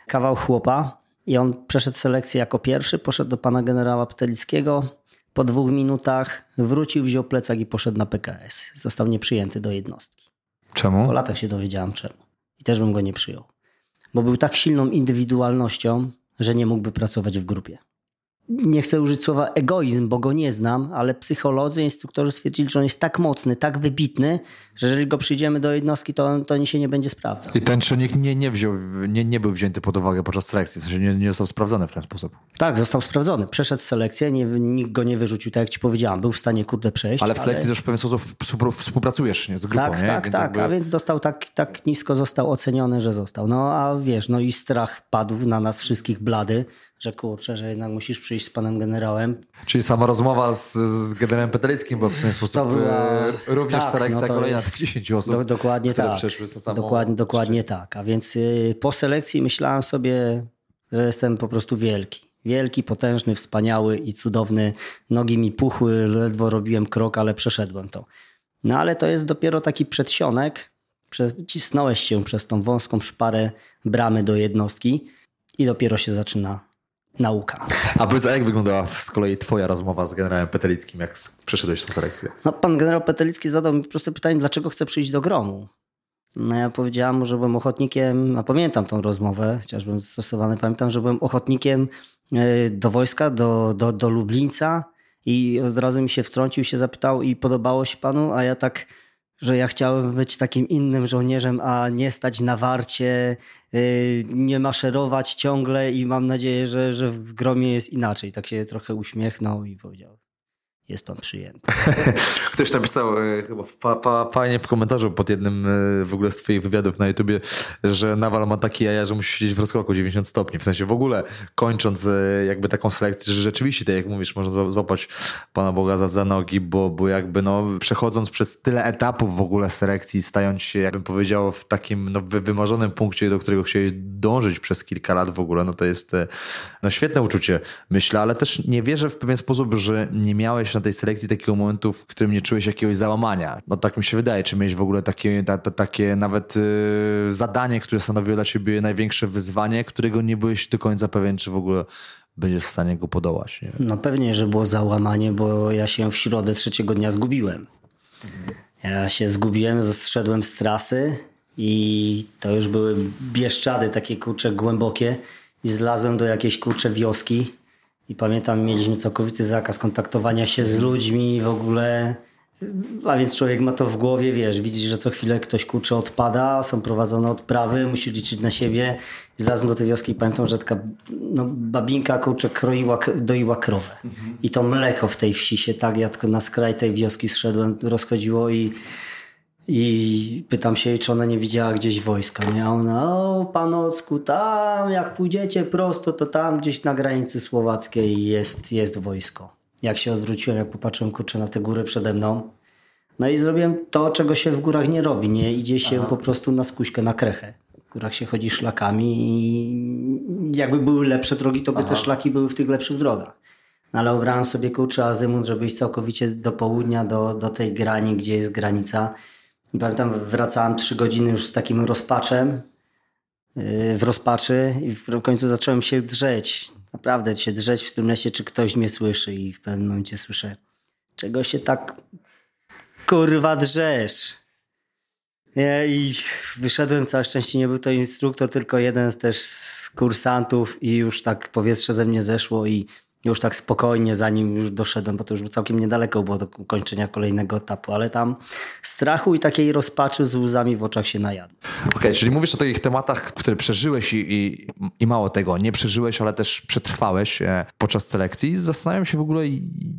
Kawał chłopa i on przeszedł selekcję jako pierwszy, poszedł do pana generała Ptelickiego. Po dwóch minutach wrócił, wziął plecak i poszedł na PKS. Został nieprzyjęty do jednostki. Czemu? Po latach się dowiedziałam czemu. I też bym go nie przyjął. Bo był tak silną indywidualnością, że nie mógłby pracować w grupie nie chcę użyć słowa egoizm, bo go nie znam, ale psycholodzy, instruktorzy stwierdzili, że on jest tak mocny, tak wybitny, że jeżeli go przyjdziemy do jednostki, to, on, to się nie będzie sprawdzał. I ten czynnik nie, nie, wziął, nie, nie był wzięty pod uwagę podczas selekcji, w sensie nie, nie został sprawdzony w ten sposób. Tak, został sprawdzony. Przeszedł selekcję, nie, nikt go nie wyrzucił, tak jak ci powiedziałam. Był w stanie kurde przejść. Ale w selekcji ale... też w pewien sposób współpracujesz nie, z grupą, tak, nie? Tak, więc tak, jakby... a więc dostał tak, tak nisko został oceniony, że został. No a wiesz, no i strach padł na nas wszystkich blady, że kurczę, że jednak musisz przyjść z panem generałem. Czyli sama rozmowa z, z generałem Petelickim, bo w ten sposób To była- e, również tak, selekcja no kolejna z 10 osób, Do, dokładnie które tak. przeszły za samo Dokładnie, dokładnie tak. A więc y, po selekcji myślałem sobie, że jestem po prostu wielki. Wielki, potężny, wspaniały i cudowny. Nogi mi puchły, ledwo robiłem krok, ale przeszedłem to. No ale to jest dopiero taki przedsionek. Cisnąłeś się przez tą wąską szparę bramy do jednostki i dopiero się zaczyna nauka. A powiedz, a jak wyglądała z kolei twoja rozmowa z generałem Petelickim, jak przeszedłeś tę selekcję? No, pan generał Petelicki zadał mi proste pytanie, dlaczego chcę przyjść do gromu. No ja powiedziałam mu, że byłem ochotnikiem, a pamiętam tą rozmowę, chociaż byłem zestresowany, pamiętam, że byłem ochotnikiem e, do wojska, do, do, do Lublińca i od razu mi się wtrącił, się zapytał i podobało się panu, a ja tak, że ja chciałem być takim innym żołnierzem, a nie stać na warcie, e, nie maszerować ciągle i mam nadzieję, że, że w gromie jest inaczej. Tak się trochę uśmiechnął i powiedział, jest pan przyjęty. [laughs] Ktoś napisał e, chyba fa, fa, fajnie w komentarzu pod jednym e, w ogóle z twoich wywiadów na YouTubie, że Nawal ma takie jaja, że musi siedzieć w rozkroku 90 stopni. W sensie w ogóle kończąc e, jakby taką selekcję, że rzeczywiście, tak jak mówisz, można zła- złapać Pana Boga za, za nogi, bo, bo jakby no przechodząc przez tyle etapów w ogóle selekcji, stając się, jakbym powiedział, w takim no, wy- wymarzonym punkcie, do którego chciałeś dążyć przez kilka lat w ogóle, no to jest no, świetne uczucie, myślę, ale też nie wierzę w pewien sposób, że nie miałeś na tej selekcji takiego momentu, w którym nie czułeś jakiegoś załamania. No tak mi się wydaje. Czy miałeś w ogóle takie, ta, ta, takie nawet y, zadanie, które stanowiło dla ciebie największe wyzwanie, którego nie byłeś do końca pewien, czy w ogóle będziesz w stanie go podołać? Nie? No pewnie, że było załamanie, bo ja się w środę trzeciego dnia zgubiłem. Ja się zgubiłem, zeszedłem z trasy i to już były bieszczady takie kurcze głębokie i zlazłem do jakiejś kurcze wioski i pamiętam mieliśmy całkowity zakaz kontaktowania się z ludźmi w ogóle. A więc człowiek ma to w głowie, wiesz, widzi, że co chwilę ktoś kurczę odpada, są prowadzone odprawy, musi liczyć na siebie. Zlazłem do tej wioski i pamiętam, że taka no, babinka kurczę kroiła, doiła krowę. I to mleko w tej wsi się tak, ja tylko na skraj tej wioski zszedłem, rozchodziło i, i pytam się jej, czy ona nie widziała gdzieś wojska. Nie? A ona, o panocku, tam jak pójdziecie prosto, to tam gdzieś na granicy słowackiej jest, jest wojsko. Jak się odwróciłem, jak popatrzyłem kurczę na tę górę przede mną, no i zrobiłem to, czego się w górach nie robi. Nie idzie się po prostu na skuśkę, na krechę. W górach się chodzi szlakami i jakby były lepsze drogi, to by te szlaki były w tych lepszych drogach. No ale obrałem sobie kurczę azymut, żeby iść całkowicie do południa, do, do tej grani, gdzie jest granica. I pamiętam, wracałem trzy godziny już z takim rozpaczem, yy, w rozpaczy i w końcu zacząłem się drzeć. Naprawdę się drzeć w tym lesie, czy ktoś mnie słyszy i w pewnym momencie słyszę, czego się tak kurwa drzesz. Nie, I wyszedłem, całe szczęście nie był to instruktor, tylko jeden z też z kursantów i już tak powietrze ze mnie zeszło i już tak spokojnie, zanim już doszedłem, bo to już całkiem niedaleko było do kończenia kolejnego etapu, ale tam strachu i takiej rozpaczy z łzami w oczach się najadł. Okej, czyli mówisz o takich tematach, które przeżyłeś i, i, i mało tego, nie przeżyłeś, ale też przetrwałeś e, podczas selekcji. Zastanawiam się w ogóle,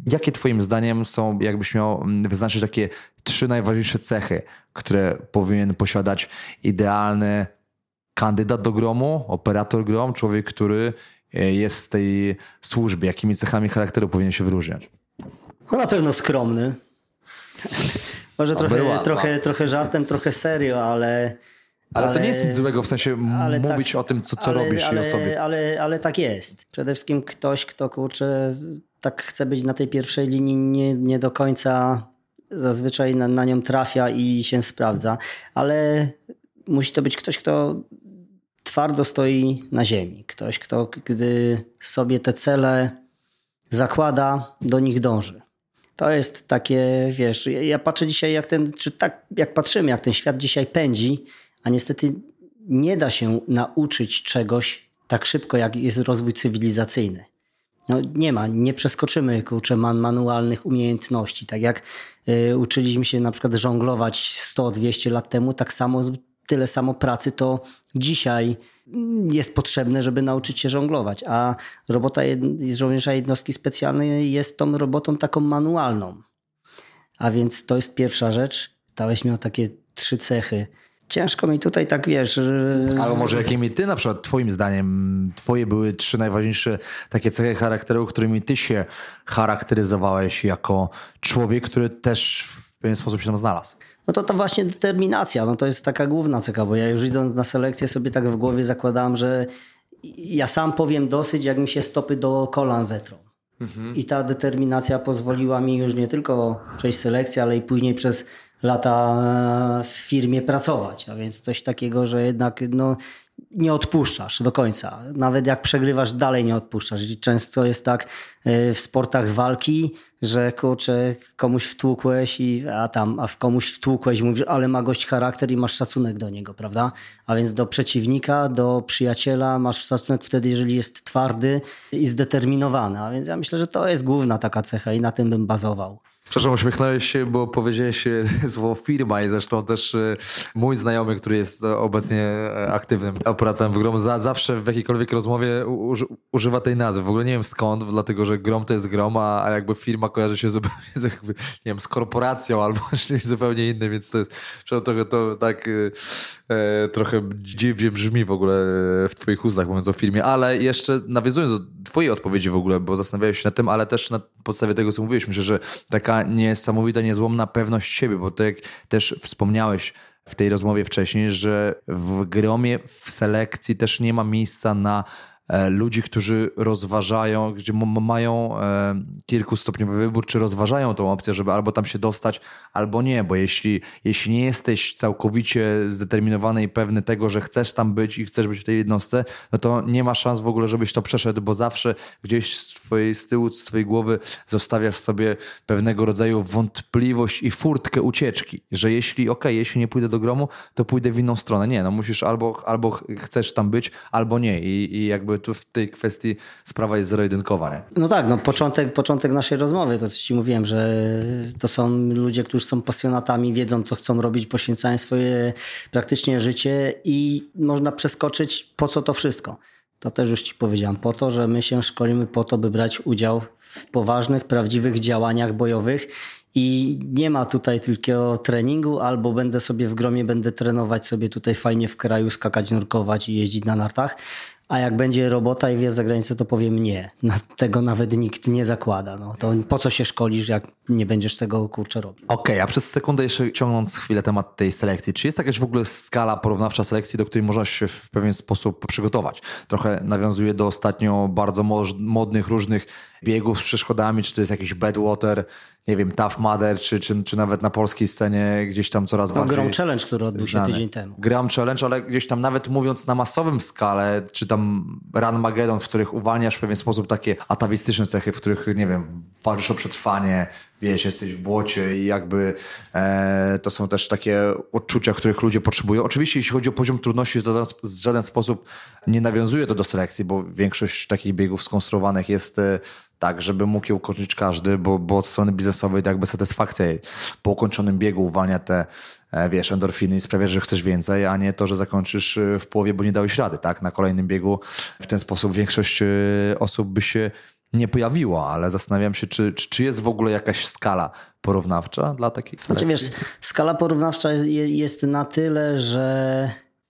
jakie twoim zdaniem są, jakbyś miał wyznaczyć takie trzy najważniejsze cechy, które powinien posiadać idealny kandydat do gromu, operator grom, człowiek, który jest w tej służbie. Jakimi cechami charakteru powinien się wyróżniać? No na pewno skromny. Może trochę, była, trochę, trochę żartem, trochę serio, ale... Ale, to nie jest nic złego, w sensie ale mówić tak- o tym, co, co ale, robisz ale, i o sobie. Ale, ale tak jest. Przede wszystkim ktoś, kto kurczę, tak chce być na tej pierwszej linii, nie, nie do końca zazwyczaj na, na nią trafia i się sprawdza, ale musi to być ktoś, kto twardo stoi na ziemi. Ktoś, kto gdy sobie te cele zakłada, do nich dąży. To jest takie, wiesz, ja, patrzę dzisiaj, jak ten, czy tak, jak patrzymy, jak ten świat dzisiaj pędzi, a niestety nie da się nauczyć czegoś tak szybko, jak jest rozwój cywilizacyjny. No, nie ma, nie przeskoczymy kurczę, man, manualnych umiejętności. Tak jak y, uczyliśmy się na przykład żonglować 100-200 lat temu, tak samo tyle samo pracy to dzisiaj jest potrzebne, żeby nauczyć się żonglować. A robota żołnierza jednostki specjalnej jest tą robotą taką manualną. A więc to jest pierwsza rzecz. Dałeś mi o takie trzy cechy. ciężko mi tutaj tak wiesz. Albo może jakimi ty na przykład, twoim zdaniem, twoje były trzy najważniejsze takie cechy charakteru, którymi ty się charakteryzowałeś jako człowiek, który też w pewien sposób się tam znalazł. No to to właśnie determinacja, no to jest taka główna cecha, bo ja już idąc na selekcję sobie tak w głowie zakładałem, że ja sam powiem dosyć, jak mi się stopy do kolan zetrą. Mhm. I ta determinacja pozwoliła mi już nie tylko przejść selekcję, ale i później przez lata w firmie pracować. A więc coś takiego, że jednak no, nie odpuszczasz do końca. Nawet jak przegrywasz, dalej nie odpuszczasz. I często jest tak e, w sportach walki, że kurczę, komuś wtłukłeś, i, a tam, a w komuś wtłukłeś, mówisz, ale ma gość charakter i masz szacunek do niego, prawda? A więc do przeciwnika, do przyjaciela masz szacunek wtedy, jeżeli jest twardy i zdeterminowany. A więc ja myślę, że to jest główna taka cecha i na tym bym bazował. Przepraszam, uśmiechnąłeś się, bo powiedziałeś [laughs] słowo firma i zresztą też e, mój znajomy, który jest obecnie e, aktywnym operatorem w Grom, za, zawsze w jakiejkolwiek rozmowie uży, używa tej nazwy. W ogóle nie wiem skąd, dlatego że Grom to jest Grom, a, a jakby firma kojarzy się zupełnie z, jakby, nie wiem, z korporacją albo [laughs] zupełnie innym, więc to jest trochę to tak e, trochę dziwnie brzmi w ogóle w twoich ustach, mówiąc o firmie, ale jeszcze nawiązując do twojej odpowiedzi w ogóle, bo zastanawiałeś się nad tym, ale też na podstawie tego, co mówiłeś, myślę, że taka niesamowita, niezłomna pewność siebie, bo tak jak też wspomniałeś w tej rozmowie wcześniej, że w gromie, w selekcji też nie ma miejsca na ludzi, którzy rozważają, gdzie mają e, kilkustopniowy wybór, czy rozważają tą opcję, żeby albo tam się dostać, albo nie, bo jeśli, jeśli nie jesteś całkowicie zdeterminowany i pewny tego, że chcesz tam być i chcesz być w tej jednostce, no to nie ma szans w ogóle, żebyś to przeszedł, bo zawsze gdzieś z, twojej, z tyłu, z twojej głowy zostawiasz sobie pewnego rodzaju wątpliwość i furtkę ucieczki, że jeśli, okej, okay, jeśli nie pójdę do gromu, to pójdę w inną stronę. Nie, no musisz albo, albo chcesz tam być, albo nie i, i jakby tu w tej kwestii sprawa jest zero-jedynkowa, nie? No tak, no początek, początek naszej rozmowy, to co ci mówiłem, że to są ludzie, którzy są pasjonatami, wiedzą co chcą robić, poświęcają swoje praktycznie życie i można przeskoczyć po co to wszystko. To też już ci powiedziałem, po to, że my się szkolimy po to, by brać udział w poważnych, prawdziwych działaniach bojowych i nie ma tutaj tylko treningu, albo będę sobie w gromie, będę trenować sobie tutaj fajnie w kraju, skakać, nurkować i jeździć na nartach. A jak będzie robota i wjazd za granicę, to powiem nie. Tego nawet nikt nie zakłada. No, to po co się szkolisz, jak nie będziesz tego kurczę robić? Okej, okay, a przez sekundę jeszcze ciągnąc chwilę temat tej selekcji. Czy jest jakaś w ogóle skala porównawcza selekcji, do której można się w pewien sposób przygotować? Trochę nawiązuje do ostatnio bardzo modnych różnych biegów z przeszkodami, czy to jest jakiś Badwater, nie wiem, Tough Mudder, czy, czy, czy nawet na polskiej scenie gdzieś tam coraz no, bardziej... Gram Challenge, który odbył się znany. tydzień temu. Gram Challenge, ale gdzieś tam nawet mówiąc na masowym skale, czy tam Run Magedon, w których uwalniasz w pewien sposób takie atawistyczne cechy, w których, nie wiem, walczysz o przetrwanie, wiesz, jesteś w błocie i jakby e, to są też takie odczucia, których ludzie potrzebują. Oczywiście jeśli chodzi o poziom trudności, to w żaden sposób nie nawiązuje to do selekcji, bo większość takich biegów skonstruowanych jest e, tak, żeby mógł je ukończyć każdy, bo, bo od strony biznesowej to jakby satysfakcja po ukończonym biegu uwalnia te e, wiesz, endorfiny i sprawia, że chcesz więcej, a nie to, że zakończysz e, w połowie, bo nie dałeś rady, tak? Na kolejnym biegu w ten sposób większość osób by się nie pojawiło, ale zastanawiam się, czy, czy, jest w ogóle jakaś skala porównawcza dla takich selekcji? Znaczy wiesz, skala porównawcza jest na tyle, że,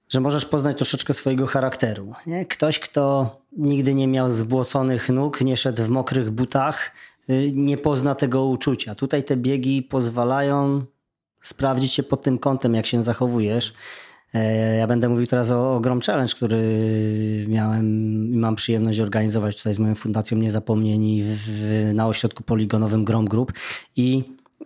że możesz poznać troszeczkę swojego charakteru. Nie? Ktoś, kto nigdy nie miał zbłoconych nóg, nie szedł w mokrych butach, y, nie pozna tego uczucia. Tutaj te biegi pozwalają sprawdzić się pod tym kątem, jak się zachowujesz. E, ja będę mówił teraz o, o Grom Challenge, który miałem i mam przyjemność organizować tutaj z moją fundacją Niezapomnieni w, na ośrodku poligonowym Grom Group. I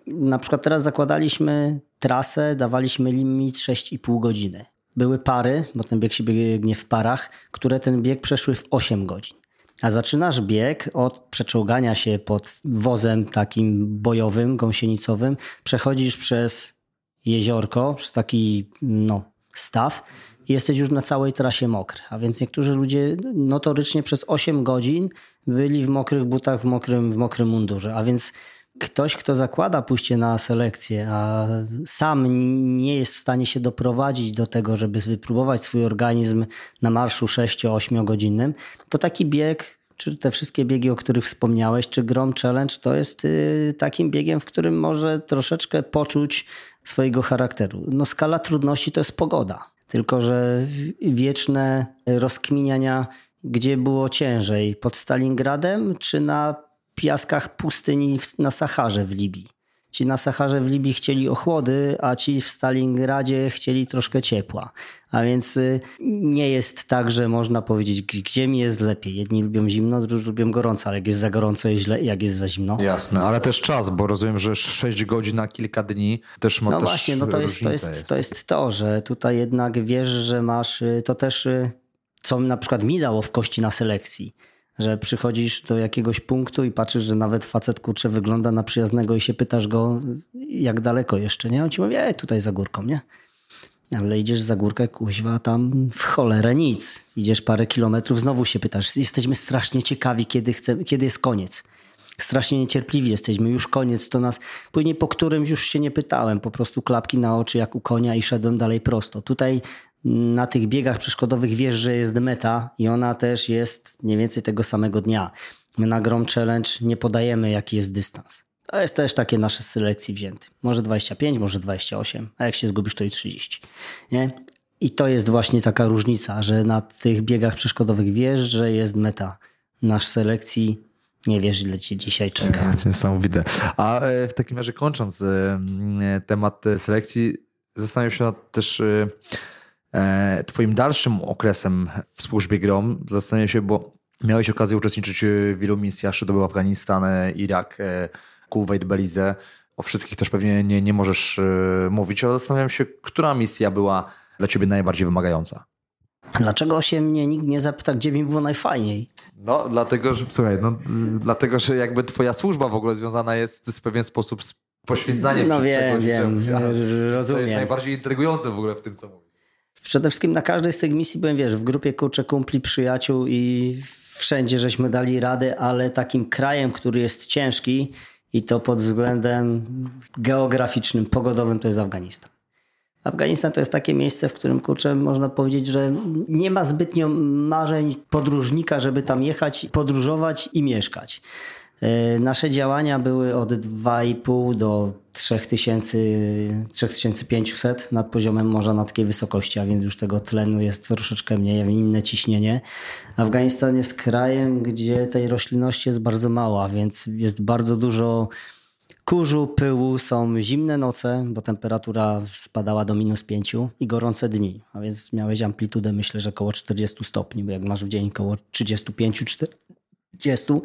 na przykład teraz zakładaliśmy trasę, dawaliśmy limit 6,5 godziny. Były pary, bo ten bieg się biegnie w parach, które ten bieg przeszły w 8 godzin. A zaczynasz bieg od przeczołgania się pod wozem takim bojowym, gąsienicowym, przechodzisz przez jeziorko, przez taki no, staw i jesteś już na całej trasie mokry. A więc niektórzy ludzie notorycznie przez 8 godzin byli w mokrych butach, w mokrym, w mokrym mundurze. A więc ktoś, kto zakłada pójście na selekcję, a sam nie jest w stanie się doprowadzić do tego, żeby wypróbować swój organizm na marszu 6-8 godzinnym, to taki bieg czy te wszystkie biegi, o których wspomniałeś, czy Grom Challenge, to jest y, takim biegiem, w którym może troszeczkę poczuć swojego charakteru. No skala trudności to jest pogoda. Tylko, że wieczne rozkminiania, gdzie było ciężej, pod Stalingradem czy na piaskach pustyni na Saharze w Libii. Ci na Saharze w Libii chcieli ochłody, a ci w Stalingradzie chcieli troszkę ciepła. A więc y, nie jest tak, że można powiedzieć, gdzie mi jest lepiej. Jedni lubią zimno, drudzy lubią gorąco, ale jak jest za gorąco, jest źle, jak jest za zimno. Jasne, ale też czas, bo rozumiem, że 6 godzin na kilka dni też ma No też właśnie, no to jest, to jest, jest. to jest to, że tutaj jednak wiesz, że masz y, to też, y, co na przykład mi dało w kości na selekcji że przychodzisz do jakiegoś punktu i patrzysz, że nawet facet kurczę wygląda na przyjaznego i się pytasz go, jak daleko jeszcze, nie? On ci mówi, ej, tutaj za górką, nie? Ale idziesz za górkę, kuźwa, tam w cholerę nic. Idziesz parę kilometrów, znowu się pytasz. Jesteśmy strasznie ciekawi, kiedy, chcemy, kiedy jest koniec. Strasznie niecierpliwi jesteśmy, już koniec to nas. Później po którymś już się nie pytałem, po prostu klapki na oczy jak u konia i szedłem dalej prosto. Tutaj na tych biegach przeszkodowych wiesz, że jest meta i ona też jest mniej więcej tego samego dnia. My na Grom Challenge nie podajemy, jaki jest dystans. To jest też takie nasze selekcji wzięte. Może 25, może 28, a jak się zgubisz, to i 30. Nie? I to jest właśnie taka różnica, że na tych biegach przeszkodowych wiesz, że jest meta. Nasz selekcji nie wiesz, ile cię dzisiaj czeka. Niesamowite. A e, w takim razie kończąc e, temat selekcji, zastanawiam się nad też e, twoim dalszym okresem w służbie grom. Zastanawiam się, bo miałeś okazję uczestniczyć w wielu misjach, czy to był Afganistan, Irak, Kuwait, Belize. O wszystkich też pewnie nie, nie możesz mówić, ale zastanawiam się, która misja była dla ciebie najbardziej wymagająca? Dlaczego się mnie nikt nie zapyta, gdzie mi było najfajniej? No, dlatego, że słuchaj, no, dlatego, że jakby twoja służba w ogóle związana jest w pewien sposób z poświęcaniem no, się wiem, czegoś, wiem, czegoś, rozumiem. To jest najbardziej intrygujące w ogóle w tym, co mówisz. Przede wszystkim na każdej z tych misji byłem, wiesz, w grupie kurczę kumpli, przyjaciół i wszędzie żeśmy dali radę, ale takim krajem, który jest ciężki i to pod względem geograficznym, pogodowym, to jest Afganistan. Afganistan to jest takie miejsce, w którym kurczę, można powiedzieć, że nie ma zbytnio marzeń podróżnika, żeby tam jechać, podróżować i mieszkać. E, nasze działania były od 2,5 do 3000, 3500 nad poziomem morza na takiej wysokości, a więc już tego tlenu jest troszeczkę mniej, inne ciśnienie. Afganistan jest krajem, gdzie tej roślinności jest bardzo mała, więc jest bardzo dużo kurzu, pyłu, są zimne noce, bo temperatura spadała do minus 5 i gorące dni, a więc miałeś amplitudę myślę, że około 40 stopni, bo jak masz w dzień około 35-40,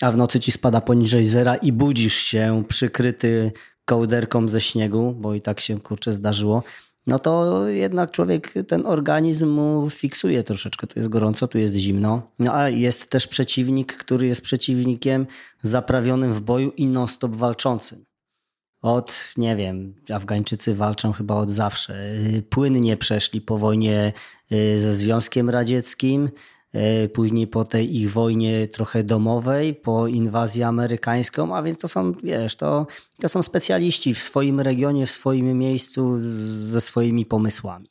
a w nocy ci spada poniżej zera i budzisz się przykryty kołderką ze śniegu, bo i tak się kurczę zdarzyło, no to jednak człowiek, ten organizm mu fiksuje troszeczkę. Tu jest gorąco, tu jest zimno. No a jest też przeciwnik, który jest przeciwnikiem zaprawionym w boju i non-stop walczącym. Od, nie wiem, Afgańczycy walczą chyba od zawsze. Płynnie przeszli po wojnie y, ze Związkiem Radzieckim, później po tej ich wojnie trochę domowej, po inwazji amerykańską, a więc to są, wiesz, to, to są specjaliści w swoim regionie, w swoim miejscu ze swoimi pomysłami.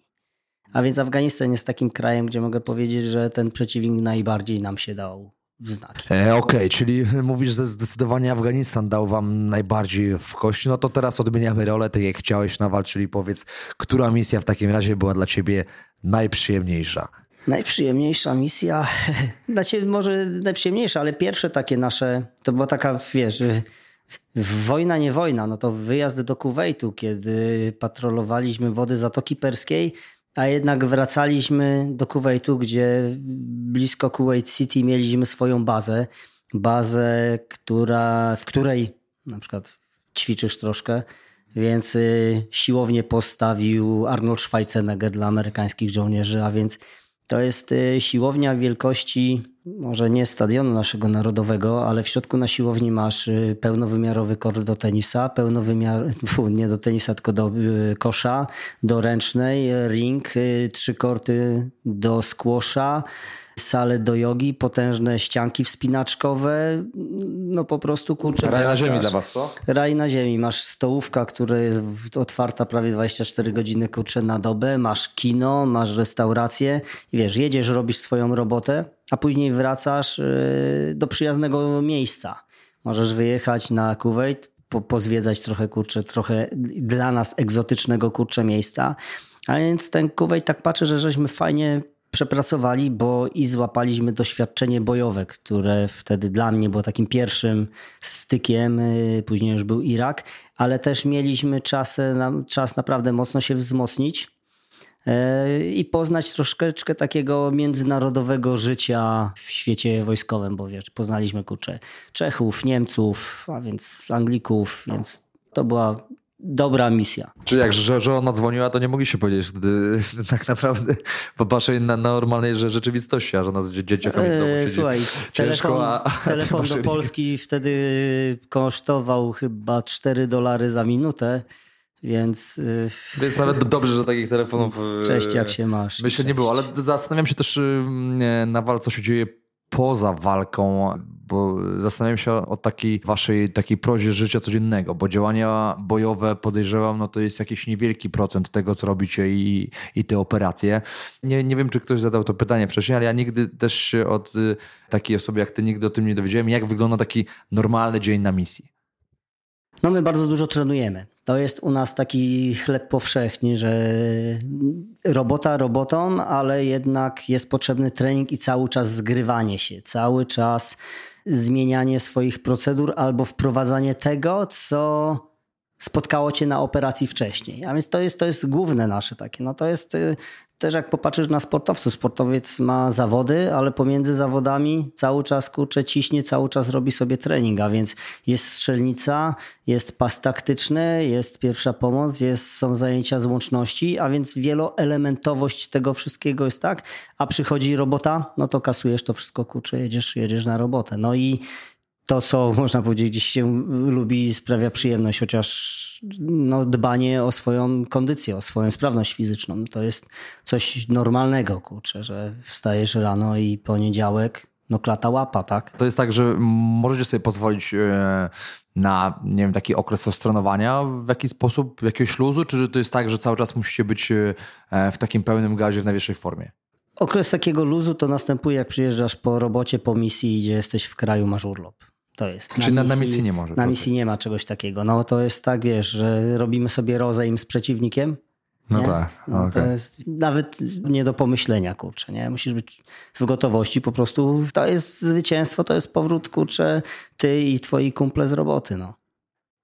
A więc Afganistan jest takim krajem, gdzie mogę powiedzieć, że ten przeciwnik najbardziej nam się dał w znaki. E, Okej, okay, czyli mówisz, że zdecydowanie Afganistan dał wam najbardziej w kości. No to teraz odmieniamy rolę, tak jak chciałeś nawalczyć. Powiedz, która misja w takim razie była dla ciebie najprzyjemniejsza? Najprzyjemniejsza misja, [laughs] znaczy może najprzyjemniejsza, ale pierwsze takie nasze, to była taka, wiesz, wojna nie wojna, no to wyjazd do Kuwejtu, kiedy patrolowaliśmy wody Zatoki Perskiej, a jednak wracaliśmy do Kuwejtu, gdzie blisko Kuwait City mieliśmy swoją bazę, bazę, która, w której na przykład ćwiczysz troszkę, więc y, siłownie postawił Arnold Schwarzenegger dla amerykańskich żołnierzy, a więc to jest y, siłownia wielkości, może nie stadionu naszego narodowego, ale w środku na siłowni masz y, pełnowymiarowy kort do tenisa, pełnowymiar, [laughs] nie do tenisa, tylko do y, kosza, do ręcznej, ring, trzy korty do squasha, sale do jogi, potężne ścianki wspinaczkowe, no po prostu kurczę. Raj na ziemi dla was, co? Raj na ziemi. Masz stołówka, która jest otwarta prawie 24 godziny kurczę na dobę, masz kino, masz restaurację i wiesz, jedziesz, robisz swoją robotę, a później wracasz y, do przyjaznego miejsca. Możesz wyjechać na Kuwait, po, pozwiedzać trochę, kurczę, trochę dla nas egzotycznego, kurczę, miejsca. A więc ten Kuwait tak patrzę, że żeśmy fajnie przepracowali, bo i złapaliśmy doświadczenie bojowe, które wtedy dla mnie było takim pierwszym stykiem, y, później już był Irak, ale też mieliśmy czas, czas naprawdę mocno się wzmocnić y, i poznać troszeczkę takiego międzynarodowego życia w świecie wojskowym, bo wiesz, poznaliśmy kurczę Czechów, Niemców, a więc Anglików, więc to była dobra misja. Czyli jak że, że ona dzwoniła, to nie mogli się powiedzieć wtedy [laughs] tak naprawdę po waszej na, normalnej rzeczywistości, a żona z dzieciakami w domu siedzi Słuchaj, telefon, a, a telefon do Polski wtedy kosztował chyba 4 dolary za minutę. Więc, więc nawet dobrze, że takich telefonów. Cześć, jak się masz? Myślę, nie było, ale zastanawiam się też y, na wal, co się dzieje poza walką, bo zastanawiam się o takiej waszej takiej prozie życia codziennego, bo działania bojowe podejrzewam, no to jest jakiś niewielki procent tego, co robicie i, i te operacje. Nie, nie wiem, czy ktoś zadał to pytanie wcześniej, ale ja nigdy też się od y, takiej osoby jak ty nigdy o tym nie dowiedziałem, jak wygląda taki normalny dzień na misji. No my bardzo dużo trenujemy. To jest u nas taki chleb powszechny, że robota robotą, ale jednak jest potrzebny trening i cały czas zgrywanie się, cały czas zmienianie swoich procedur albo wprowadzanie tego, co spotkało cię na operacji wcześniej. A więc to jest, to jest główne nasze takie. No to jest y, też jak popatrzysz na sportowców, sportowiec ma zawody, ale pomiędzy zawodami cały czas kurczę ciśnie, cały czas robi sobie trening, a więc jest strzelnica, jest pas taktyczny, jest pierwsza pomoc, jest, są zajęcia z łączności, a więc wieloelementowość tego wszystkiego jest tak, a przychodzi robota, no to kasujesz to wszystko, kurczę, jedziesz, jedziesz na robotę. No i to, co można powiedzieć, gdzieś się lubi sprawia przyjemność, chociaż no, dbanie o swoją kondycję, o swoją sprawność fizyczną. To jest coś normalnego, kurczę, że wstajesz rano i poniedziałek, no klata łapa, tak? To jest tak, że możecie sobie pozwolić e, na, nie wiem, taki okres ostronowania w jakiś sposób, jakiegoś śluzu, czy to jest tak, że cały czas musicie być e, w takim pełnym gazie, w najwyższej formie? Okres takiego luzu to następuje, jak przyjeżdżasz po robocie, po misji, gdzie jesteś w kraju, masz urlop. To jest. Na Czy misji, na, misji nie może? Na misji nie ma czegoś takiego. No to jest tak, wiesz, że robimy sobie rozejm z przeciwnikiem. No nie? tak. No, okay. To jest nawet nie do pomyślenia, kurczę, nie? Musisz być w gotowości po prostu. To jest zwycięstwo, to jest powrót, kurczę, ty i twoi kumple z roboty, no.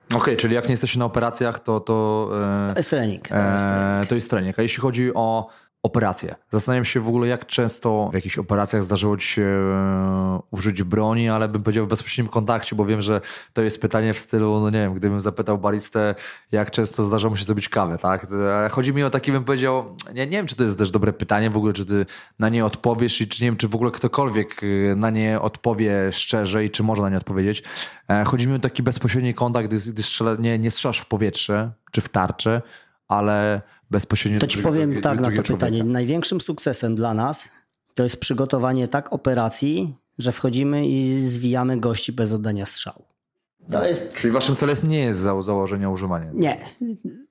Okej, okay, czyli jak nie jesteście na operacjach, to... To, e, to jest trening. To jest trening. E, to jest trening. A jeśli chodzi o operacje. Zastanawiam się w ogóle, jak często w jakichś operacjach zdarzyło ci się e, użyć broni, ale bym powiedział w bezpośrednim kontakcie, bo wiem, że to jest pytanie w stylu, no nie wiem, gdybym zapytał baristę, jak często zdarza mu się zrobić kawę, tak? E, chodzi mi o taki, bym powiedział, nie, nie wiem, czy to jest też dobre pytanie w ogóle, czy ty na nie odpowiesz i czy nie wiem, czy w ogóle ktokolwiek e, na nie odpowie szczerze i czy można na nie odpowiedzieć. Chodzi mi o taki bezpośredni kontakt, gdy, gdy strzela, nie, nie strzelasz w powietrze czy w tarczę, ale bezpośrednio... To ci powiem tak na to pytanie. Największym sukcesem dla nas to jest przygotowanie tak operacji, że wchodzimy i zwijamy gości bez oddania strzału. To jest... Czyli waszym celem nie jest za założenia używania? Nie.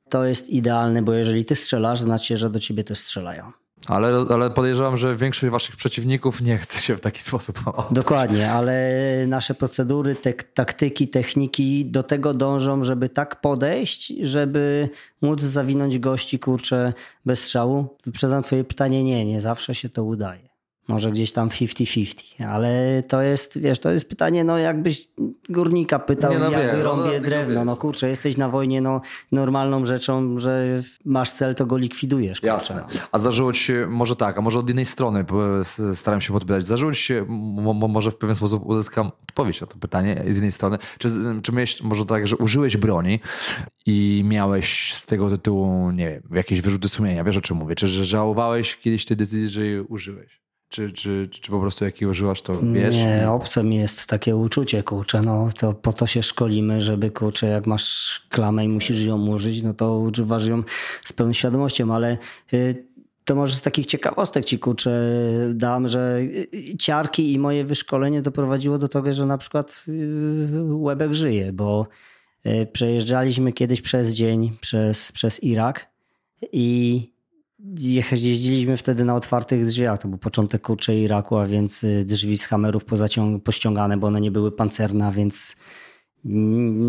To jest idealne, bo jeżeli ty strzelasz, znaczy, że do ciebie też strzelają. Ale, ale podejrzewam, że większość waszych przeciwników nie chce się w taki sposób. [laughs] Dokładnie, ale nasze procedury, te, taktyki, techniki do tego dążą, żeby tak podejść, żeby móc zawinąć gości, kurczę, bez strzału. Wyprzedzam twoje pytanie, nie, nie zawsze się to udaje. Może gdzieś tam 50-50, ale to jest, wiesz, to jest pytanie, no jakbyś górnika pytał, nie, no jak no, no, drewno, no kurczę, jesteś na wojnie, no normalną rzeczą, że masz cel, to go likwidujesz. Kurczę. Jasne. A zdarzyło ci się, może tak, a może od innej strony, staram się podpytać, zdarzyło ci się, może w pewien sposób uzyskam odpowiedź na to pytanie z jednej strony, czy, czy miałeś może tak, że użyłeś broni i miałeś z tego tytułu, nie wiem, jakieś wyrzuty sumienia, wiesz o czym mówię, czy że żałowałeś kiedyś tej decyzji, że je użyłeś? Czy, czy, czy po prostu jak używasz, to wiesz? Nie, obce mi jest takie uczucie, kurczę, no to po to się szkolimy, żeby, kurczę, jak masz klamę i musisz ją użyć, no to używasz ją z pełną świadomością, ale y, to może z takich ciekawostek ci, kurczę, dam, że y, ciarki i moje wyszkolenie doprowadziło do tego, że na przykład y, Łebek żyje, bo przejeżdżaliśmy kiedyś przez dzień przez, przez Irak i jeździliśmy wtedy na otwartych drzwiach. To był początek kurczę Iraku, a więc y, drzwi z hamerów pościągane, bo one nie były pancerne, więc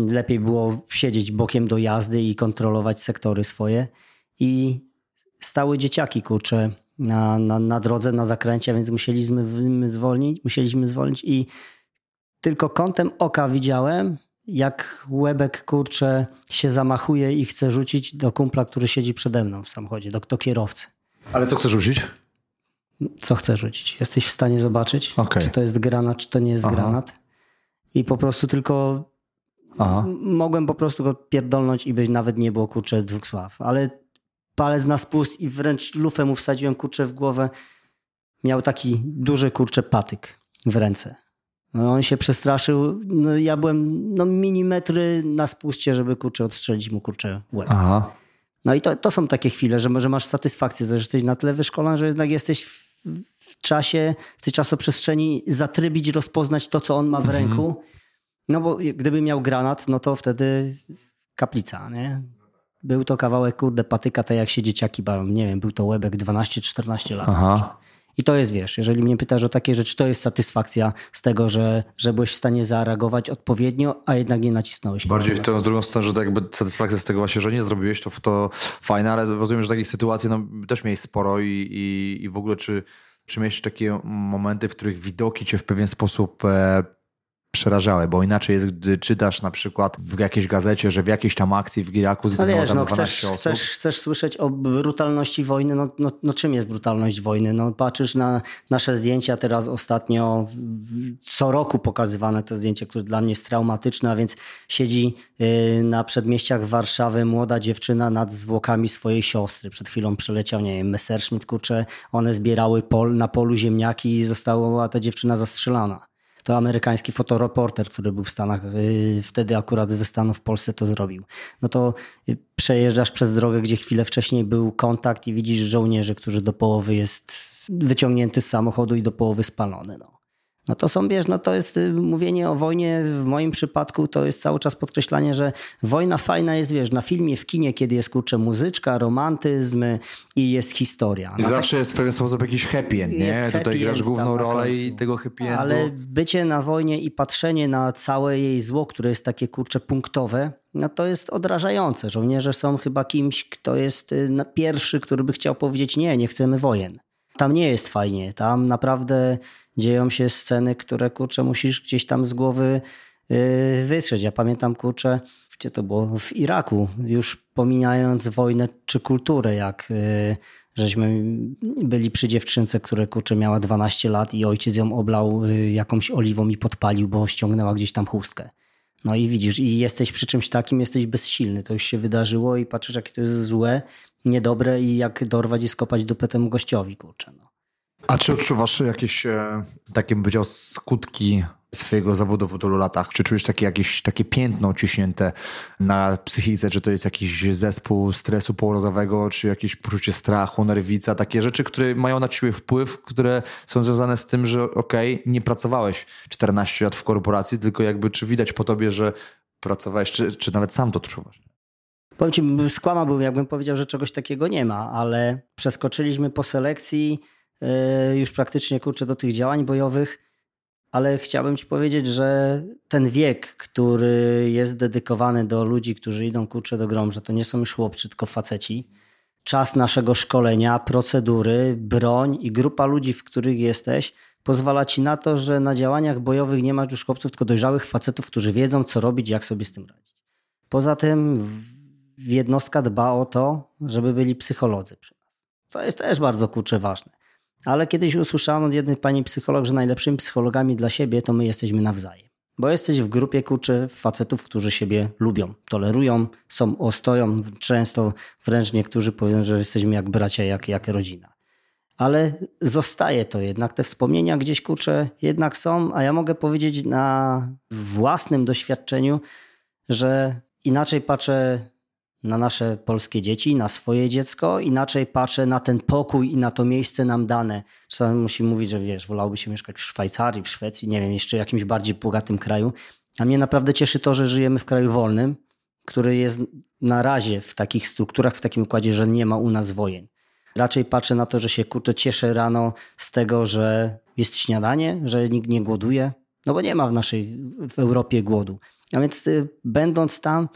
lepiej było siedzieć bokiem do jazdy i kontrolować sektory swoje. I stały dzieciaki, kurczę, na, na, na drodze, na zakręcie, więc musieliśmy zwolnić, musieliśmy zwolnić i tylko kątem oka widziałem, jak łebek, kurczę, się zamachuje i chce rzucić do kumpla, który siedzi przede mną w samochodzie, do, do kierowcy. Ale co chce rzucić? Co chce rzucić? Jesteś w stanie zobaczyć, okay. czy to jest granat, czy to nie jest Aha. granat. I po prostu tylko Aha. mogłem po prostu go pierdolnąć i by nawet nie było, kurczę, dwóch sław. Ale palec na spust i wręcz lufę mu wsadziłem, kurczę, w głowę. Miał taki duży, kurczę, patyk w ręce. No, on się przestraszył. No, ja byłem no, milimetry na spuście, żeby kurczę odstrzelić mu kurczę łeb. Aha. No i to, to są takie chwile, że może masz satysfakcję, że jesteś na tyle wyszkolony, że jednak jesteś w, w czasie, w tej czasoprzestrzeni zatrybić, rozpoznać to, co on ma w mhm. ręku. No bo gdyby miał granat, no to wtedy kaplica, nie? Był to kawałek, kurde, patyka, tak jak się dzieciaki bawią. Nie wiem, był to łebek 12-14 lat. Aha. I to jest, wiesz, jeżeli mnie pytasz o takie rzeczy, to jest satysfakcja z tego, że, że byłeś w stanie zareagować odpowiednio, a jednak nie nacisnąłeś. Bardziej w tę drugą stronę, że tak jakby satysfakcja z tego właśnie, że nie zrobiłeś, to, to fajne, ale rozumiem, że takich sytuacji no, też miałeś sporo i, i, i w ogóle czy, czy miałeś takie momenty, w których widoki cię w pewien sposób e, przerażały, bo inaczej jest, gdy czytasz na przykład w jakiejś gazecie, że w jakiejś tam akcji w Giraku zginęło no wiesz, no, chcesz, osób. Chcesz, chcesz słyszeć o brutalności wojny, no, no, no czym jest brutalność wojny? No patrzysz na nasze zdjęcia teraz ostatnio, co roku pokazywane te zdjęcia, które dla mnie jest traumatyczne, a więc siedzi y, na przedmieściach Warszawy młoda dziewczyna nad zwłokami swojej siostry. Przed chwilą przeleciał, nie wiem, Messerschmitt, kurczę, one zbierały pol, na polu ziemniaki i została ta dziewczyna zastrzelana to amerykański fotoreporter, który był w Stanach, y, wtedy akurat ze Stanów w Polsce to zrobił. No to y, przejeżdżasz przez drogę, gdzie chwilę wcześniej był kontakt i widzisz żołnierzy, którzy do połowy jest wyciągnięty z samochodu i do połowy spalony. No. No to są, wiesz, no to jest y, mówienie o wojnie, w moim przypadku to jest cały czas podkreślanie, że wojna fajna jest, wiesz, na filmie, w kinie, kiedy jest, kurczę, muzyczka, romantyzm i jest historia. I zawsze jest w pewien sposób jakiś happy end, nie? Happy Tutaj grasz główną rolę i tego happy endu. Ale bycie na wojnie i patrzenie na całe jej zło, które jest takie, kurczę, punktowe, no to jest odrażające. Żołnierze są chyba kimś, kto jest y, pierwszy, który by chciał powiedzieć nie, nie chcemy wojen. Tam nie jest fajnie. Tam naprawdę dzieją się sceny, które kurczę musisz gdzieś tam z głowy yy, wytrzeć. Ja pamiętam kurczę, gdzie to było? W Iraku, już pomijając wojnę czy kulturę, jak yy, żeśmy byli przy dziewczynce, która kurczę miała 12 lat i ojciec ją oblał yy, jakąś oliwą i podpalił, bo ściągnęła gdzieś tam chustkę. No i widzisz, i jesteś przy czymś takim, jesteś bezsilny. To już się wydarzyło i patrzysz, jakie to jest złe, niedobre i jak dorwać i skopać dupę temu gościowi, kurczę. No. A czy odczuwasz jakieś, e, takie bym powiedział, skutki swojego zawodu po tylu latach? Czy czujesz takie, jakieś takie piętno ciśnięte na psychice? Czy to jest jakiś zespół stresu pourozowego, czy jakieś poczucie strachu, nerwica? Takie rzeczy, które mają na ciebie wpływ, które są związane z tym, że okej, okay, nie pracowałeś 14 lat w korporacji, tylko jakby czy widać po tobie, że pracowałeś, czy, czy nawet sam to odczuwasz? Powiem ci, skłamałbym, jakbym powiedział, że czegoś takiego nie ma, ale przeskoczyliśmy po selekcji E, już praktycznie kurczę do tych działań bojowych, ale chciałbym ci powiedzieć, że ten wiek, który jest dedykowany do ludzi, którzy idą kurczę do grom, że to nie są już chłopcy, tylko faceci, czas naszego szkolenia, procedury, broń i grupa ludzi, w których jesteś, pozwala ci na to, że na działaniach bojowych nie masz już chłopców, tylko dojrzałych facetów, którzy wiedzą, co robić, jak sobie z tym radzić. Poza tym jednostka dba o to, żeby byli psycholodzy przy nas, co jest też bardzo kurczę ważne. Ale kiedyś usłyszałem od jednej pani psycholog, że najlepszymi psychologami dla siebie to my jesteśmy nawzajem. Bo jesteś w grupie kurczę facetów, którzy siebie lubią, tolerują, są ostoją, często wręcz niektórzy powiedzą, że jesteśmy jak bracia, jak, jak rodzina. Ale zostaje to jednak, te wspomnienia gdzieś kurczę jednak są, a ja mogę powiedzieć na własnym doświadczeniu, że inaczej patrzę na nasze polskie dzieci, na swoje dziecko, inaczej patrzę na ten pokój i na to miejsce nam dane. Czasami musi mówić, że wiesz, wolałby się mieszkać w Szwajcarii, w Szwecji, nie wiem, jeszcze jakimś bardziej bogatym kraju. A mnie naprawdę cieszy to, że żyjemy w kraju wolnym, który jest na razie w takich strukturach, w takim układzie, że nie ma u nas wojen. Raczej patrzę na to, że się kurczę cieszę rano z tego, że jest śniadanie, że nikt nie głoduje, no bo nie ma w naszej, w Europie głodu. A więc y, będąc tam,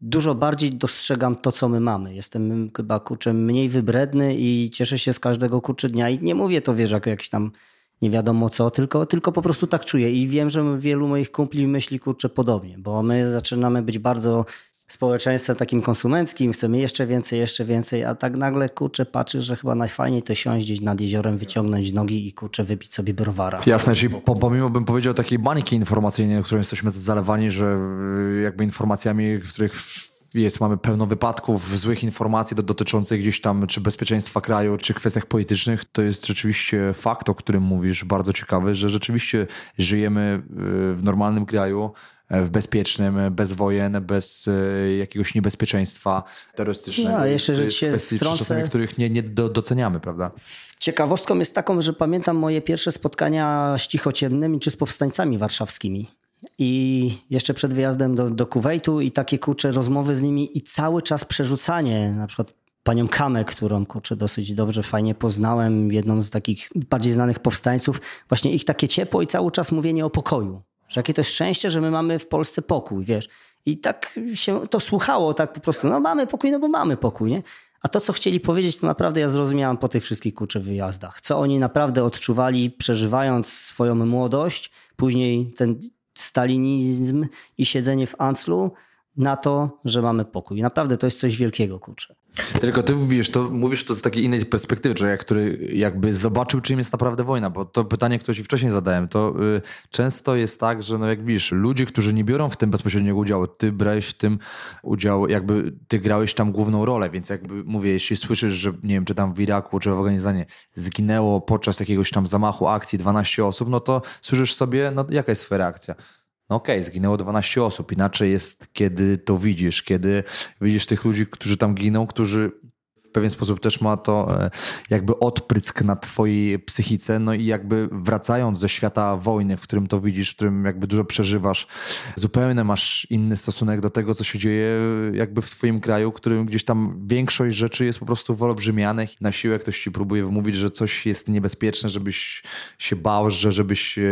dużo bardziej dostrzegam to, co my mamy. Jestem chyba kurczę mniej wybredny i cieszę się z każdego kurczę dnia i nie mówię to, wiesz, jako jakiś tam nie wiadomo co, tylko, tylko po prostu tak czuję i wiem, że wielu moich kumpli myśli kurczę podobnie, bo my zaczynamy być bardzo społeczeństwem takim konsumenckim, chcemy jeszcze więcej, jeszcze więcej, a tak nagle kurczę patrzysz, że chyba najfajniej to siąść nad jeziorem, wyciągnąć nogi i kurczę wypić sobie browara. Jasne, czyli pomimo bym powiedział takiej bańki informacyjnej, którą jesteśmy zalewani, że y, jakby informacjami, w których jest, mamy pełno wypadków, złych informacji do, dotyczących gdzieś tam czy bezpieczeństwa kraju, czy kwestiach politycznych, to jest rzeczywiście fakt, o którym mówisz, bardzo ciekawy, że rzeczywiście żyjemy y, w normalnym kraju, w bezpiecznym, e, bez wojen, bez e, jakiegoś niebezpieczeństwa terrorystycznego. No, a jeszcze, że się kwestii, wtrącę... których nie, nie doceniamy, prawda? Ciekawostką jest taką, że pamiętam moje pierwsze spotkania z cichociemnymi czy z powstańcami warszawskimi. I jeszcze przed wyjazdem do, do Kuwejtu i takie kurcze rozmowy z nimi i cały czas przerzucanie, na przykład panią Kamę, którą kurczę dosyć dobrze, fajnie poznałem, jedną z takich bardziej znanych powstańców, właśnie ich takie ciepło i cały czas mówienie o pokoju. Że jakie to jest szczęście, że my mamy w Polsce pokój, wiesz. I tak się to słuchało, tak po prostu, no mamy pokój, no bo mamy pokój, nie? A to, co chcieli powiedzieć, to naprawdę ja zrozumiałam po tych wszystkich kurczę wyjazdach. Co oni naprawdę odczuwali, przeżywając swoją młodość, później ten stalinizm i siedzenie w Anclu, na to, że mamy pokój. Naprawdę to jest coś wielkiego, kurczę. Tylko ty mówisz to, mówisz to z takiej innej perspektywy, człowiek, który jakby zobaczył, czym jest naprawdę wojna, bo to pytanie, które ci wcześniej zadałem, to y, często jest tak, że no jak widzisz, ludzie, którzy nie biorą w tym bezpośredniego udziału, ty brałeś w tym udział, jakby ty grałeś tam główną rolę, więc jakby mówię, jeśli słyszysz, że nie wiem, czy tam w Iraku, czy w Afganistanie zginęło podczas jakiegoś tam zamachu akcji 12 osób, no to słyszysz sobie, no jaka jest twoja reakcja? No okej, okay, zginęło 12 osób. Inaczej jest, kiedy to widzisz, kiedy widzisz tych ludzi, którzy tam giną, którzy pewien sposób też ma to e, jakby odprysk na twojej psychice, no i jakby wracając ze świata wojny, w którym to widzisz, w którym jakby dużo przeżywasz, zupełnie masz inny stosunek do tego, co się dzieje jakby w twoim kraju, w którym gdzieś tam większość rzeczy jest po prostu wyolbrzymianych. Na siłę ktoś ci próbuje wymówić, że coś jest niebezpieczne, żebyś się bał, że żebyś e,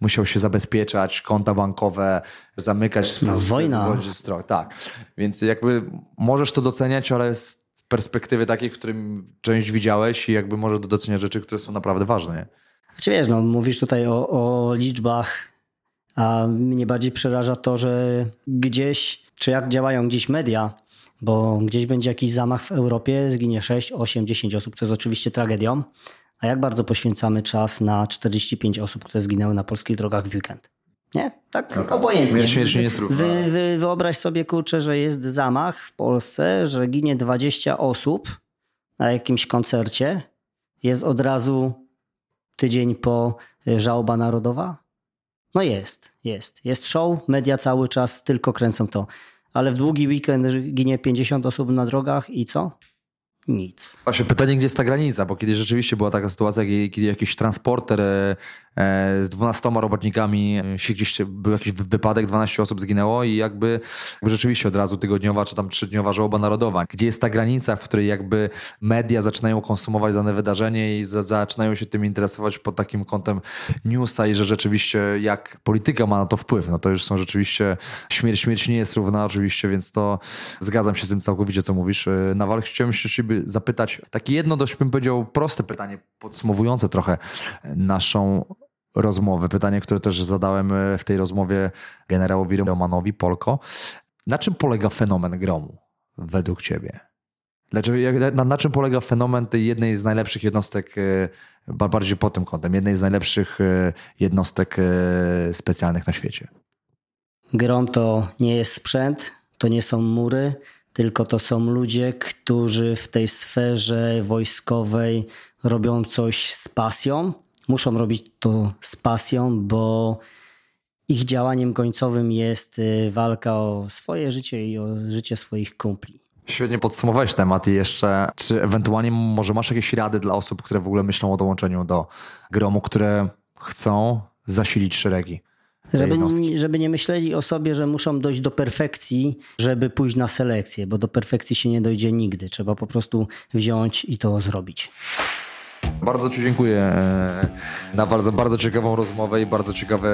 musiał się zabezpieczać, konta bankowe, zamykać. No, wojna. Tak, więc jakby możesz to doceniać, ale jest perspektywy takiej, w którym część widziałeś i jakby może do doceniać rzeczy, które są naprawdę ważne. Znaczy wiesz, no, mówisz tutaj o, o liczbach, a mnie bardziej przeraża to, że gdzieś, czy jak działają gdzieś media, bo gdzieś będzie jakiś zamach w Europie, zginie 6, 8, 10 osób, co jest oczywiście tragedią, a jak bardzo poświęcamy czas na 45 osób, które zginęły na polskich drogach w weekend? Nie? Tak no, obojętnie. Śmierć nie jest równa. Wy, wy, wyobraź sobie, kurczę, że jest zamach w Polsce, że ginie 20 osób na jakimś koncercie. Jest od razu tydzień po y, żałoba narodowa? No jest, jest. Jest show, media cały czas tylko kręcą to. Ale w długi weekend ginie 50 osób na drogach i co? Nic. Właśnie pytanie, gdzie jest ta granica, bo kiedy rzeczywiście była taka sytuacja, kiedy jakiś transporter e, E, z 12 robotnikami e, się gdzieś był jakiś wypadek, 12 osób zginęło i jakby, jakby rzeczywiście od razu tygodniowa czy tam trzydniowa żałoba narodowa. Gdzie jest ta granica, w której jakby media zaczynają konsumować dane wydarzenie i za, zaczynają się tym interesować pod takim kątem newsa i że rzeczywiście jak polityka ma na to wpływ, no to już są rzeczywiście śmierć, śmierć nie jest równa oczywiście, więc to zgadzam się z tym całkowicie, co mówisz. Nawal, chciałem się ciebie zapytać, takie jedno dość bym powiedział proste pytanie, podsumowujące trochę naszą rozmowy. Pytanie, które też zadałem e, w tej rozmowie generałowi Romanowi Polko. Na czym polega fenomen gromu według ciebie? Na, na czym polega fenomen tej jednej z najlepszych jednostek, e, bardziej pod tym kątem, jednej z najlepszych e, jednostek specjalnych na świecie? Grom to nie jest sprzęt, to nie są mury, tylko to są ludzie, którzy w tej sferze wojskowej robią coś z pasją, muszą robić to z pasją, bo ich działaniem końcowym jest y, walka o swoje życie i o życie swoich kumpli. Świetnie podsumowałeś temat i jeszcze, czy ewentualnie może masz jakieś rady dla osób, które w ogóle myślą o dołączeniu do gromu, które chcą zasilić szeregi? Żeby, żeby nie myśleli o sobie, że muszą dojść do perfekcji, żeby pójść na selekcję, bo do perfekcji się nie dojdzie nigdy. Trzeba po prostu wziąć i to zrobić. Bardzo Ci dziękuję e, na bardzo, bardzo ciekawą rozmowę i bardzo ciekawe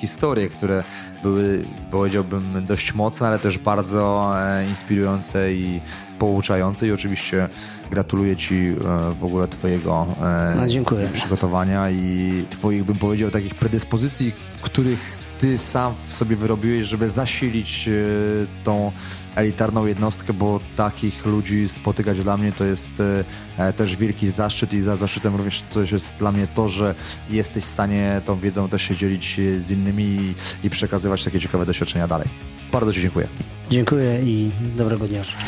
historie, które były, powiedziałbym, dość mocne, ale też bardzo e, inspirujące i pouczające. I oczywiście gratuluję Ci e, w ogóle Twojego no, przygotowania i Twoich, bym powiedział, takich predyspozycji, w których ty sam sobie wyrobiłeś, żeby zasilić tą elitarną jednostkę, bo takich ludzi spotykać dla mnie to jest e, też wielki zaszczyt i za zaszczytem również to jest dla mnie to, że jesteś w stanie tą wiedzą też się dzielić z innymi i, i przekazywać takie ciekawe doświadczenia dalej. Bardzo Ci dziękuję. Dziękuję i dobrego dnia życzę.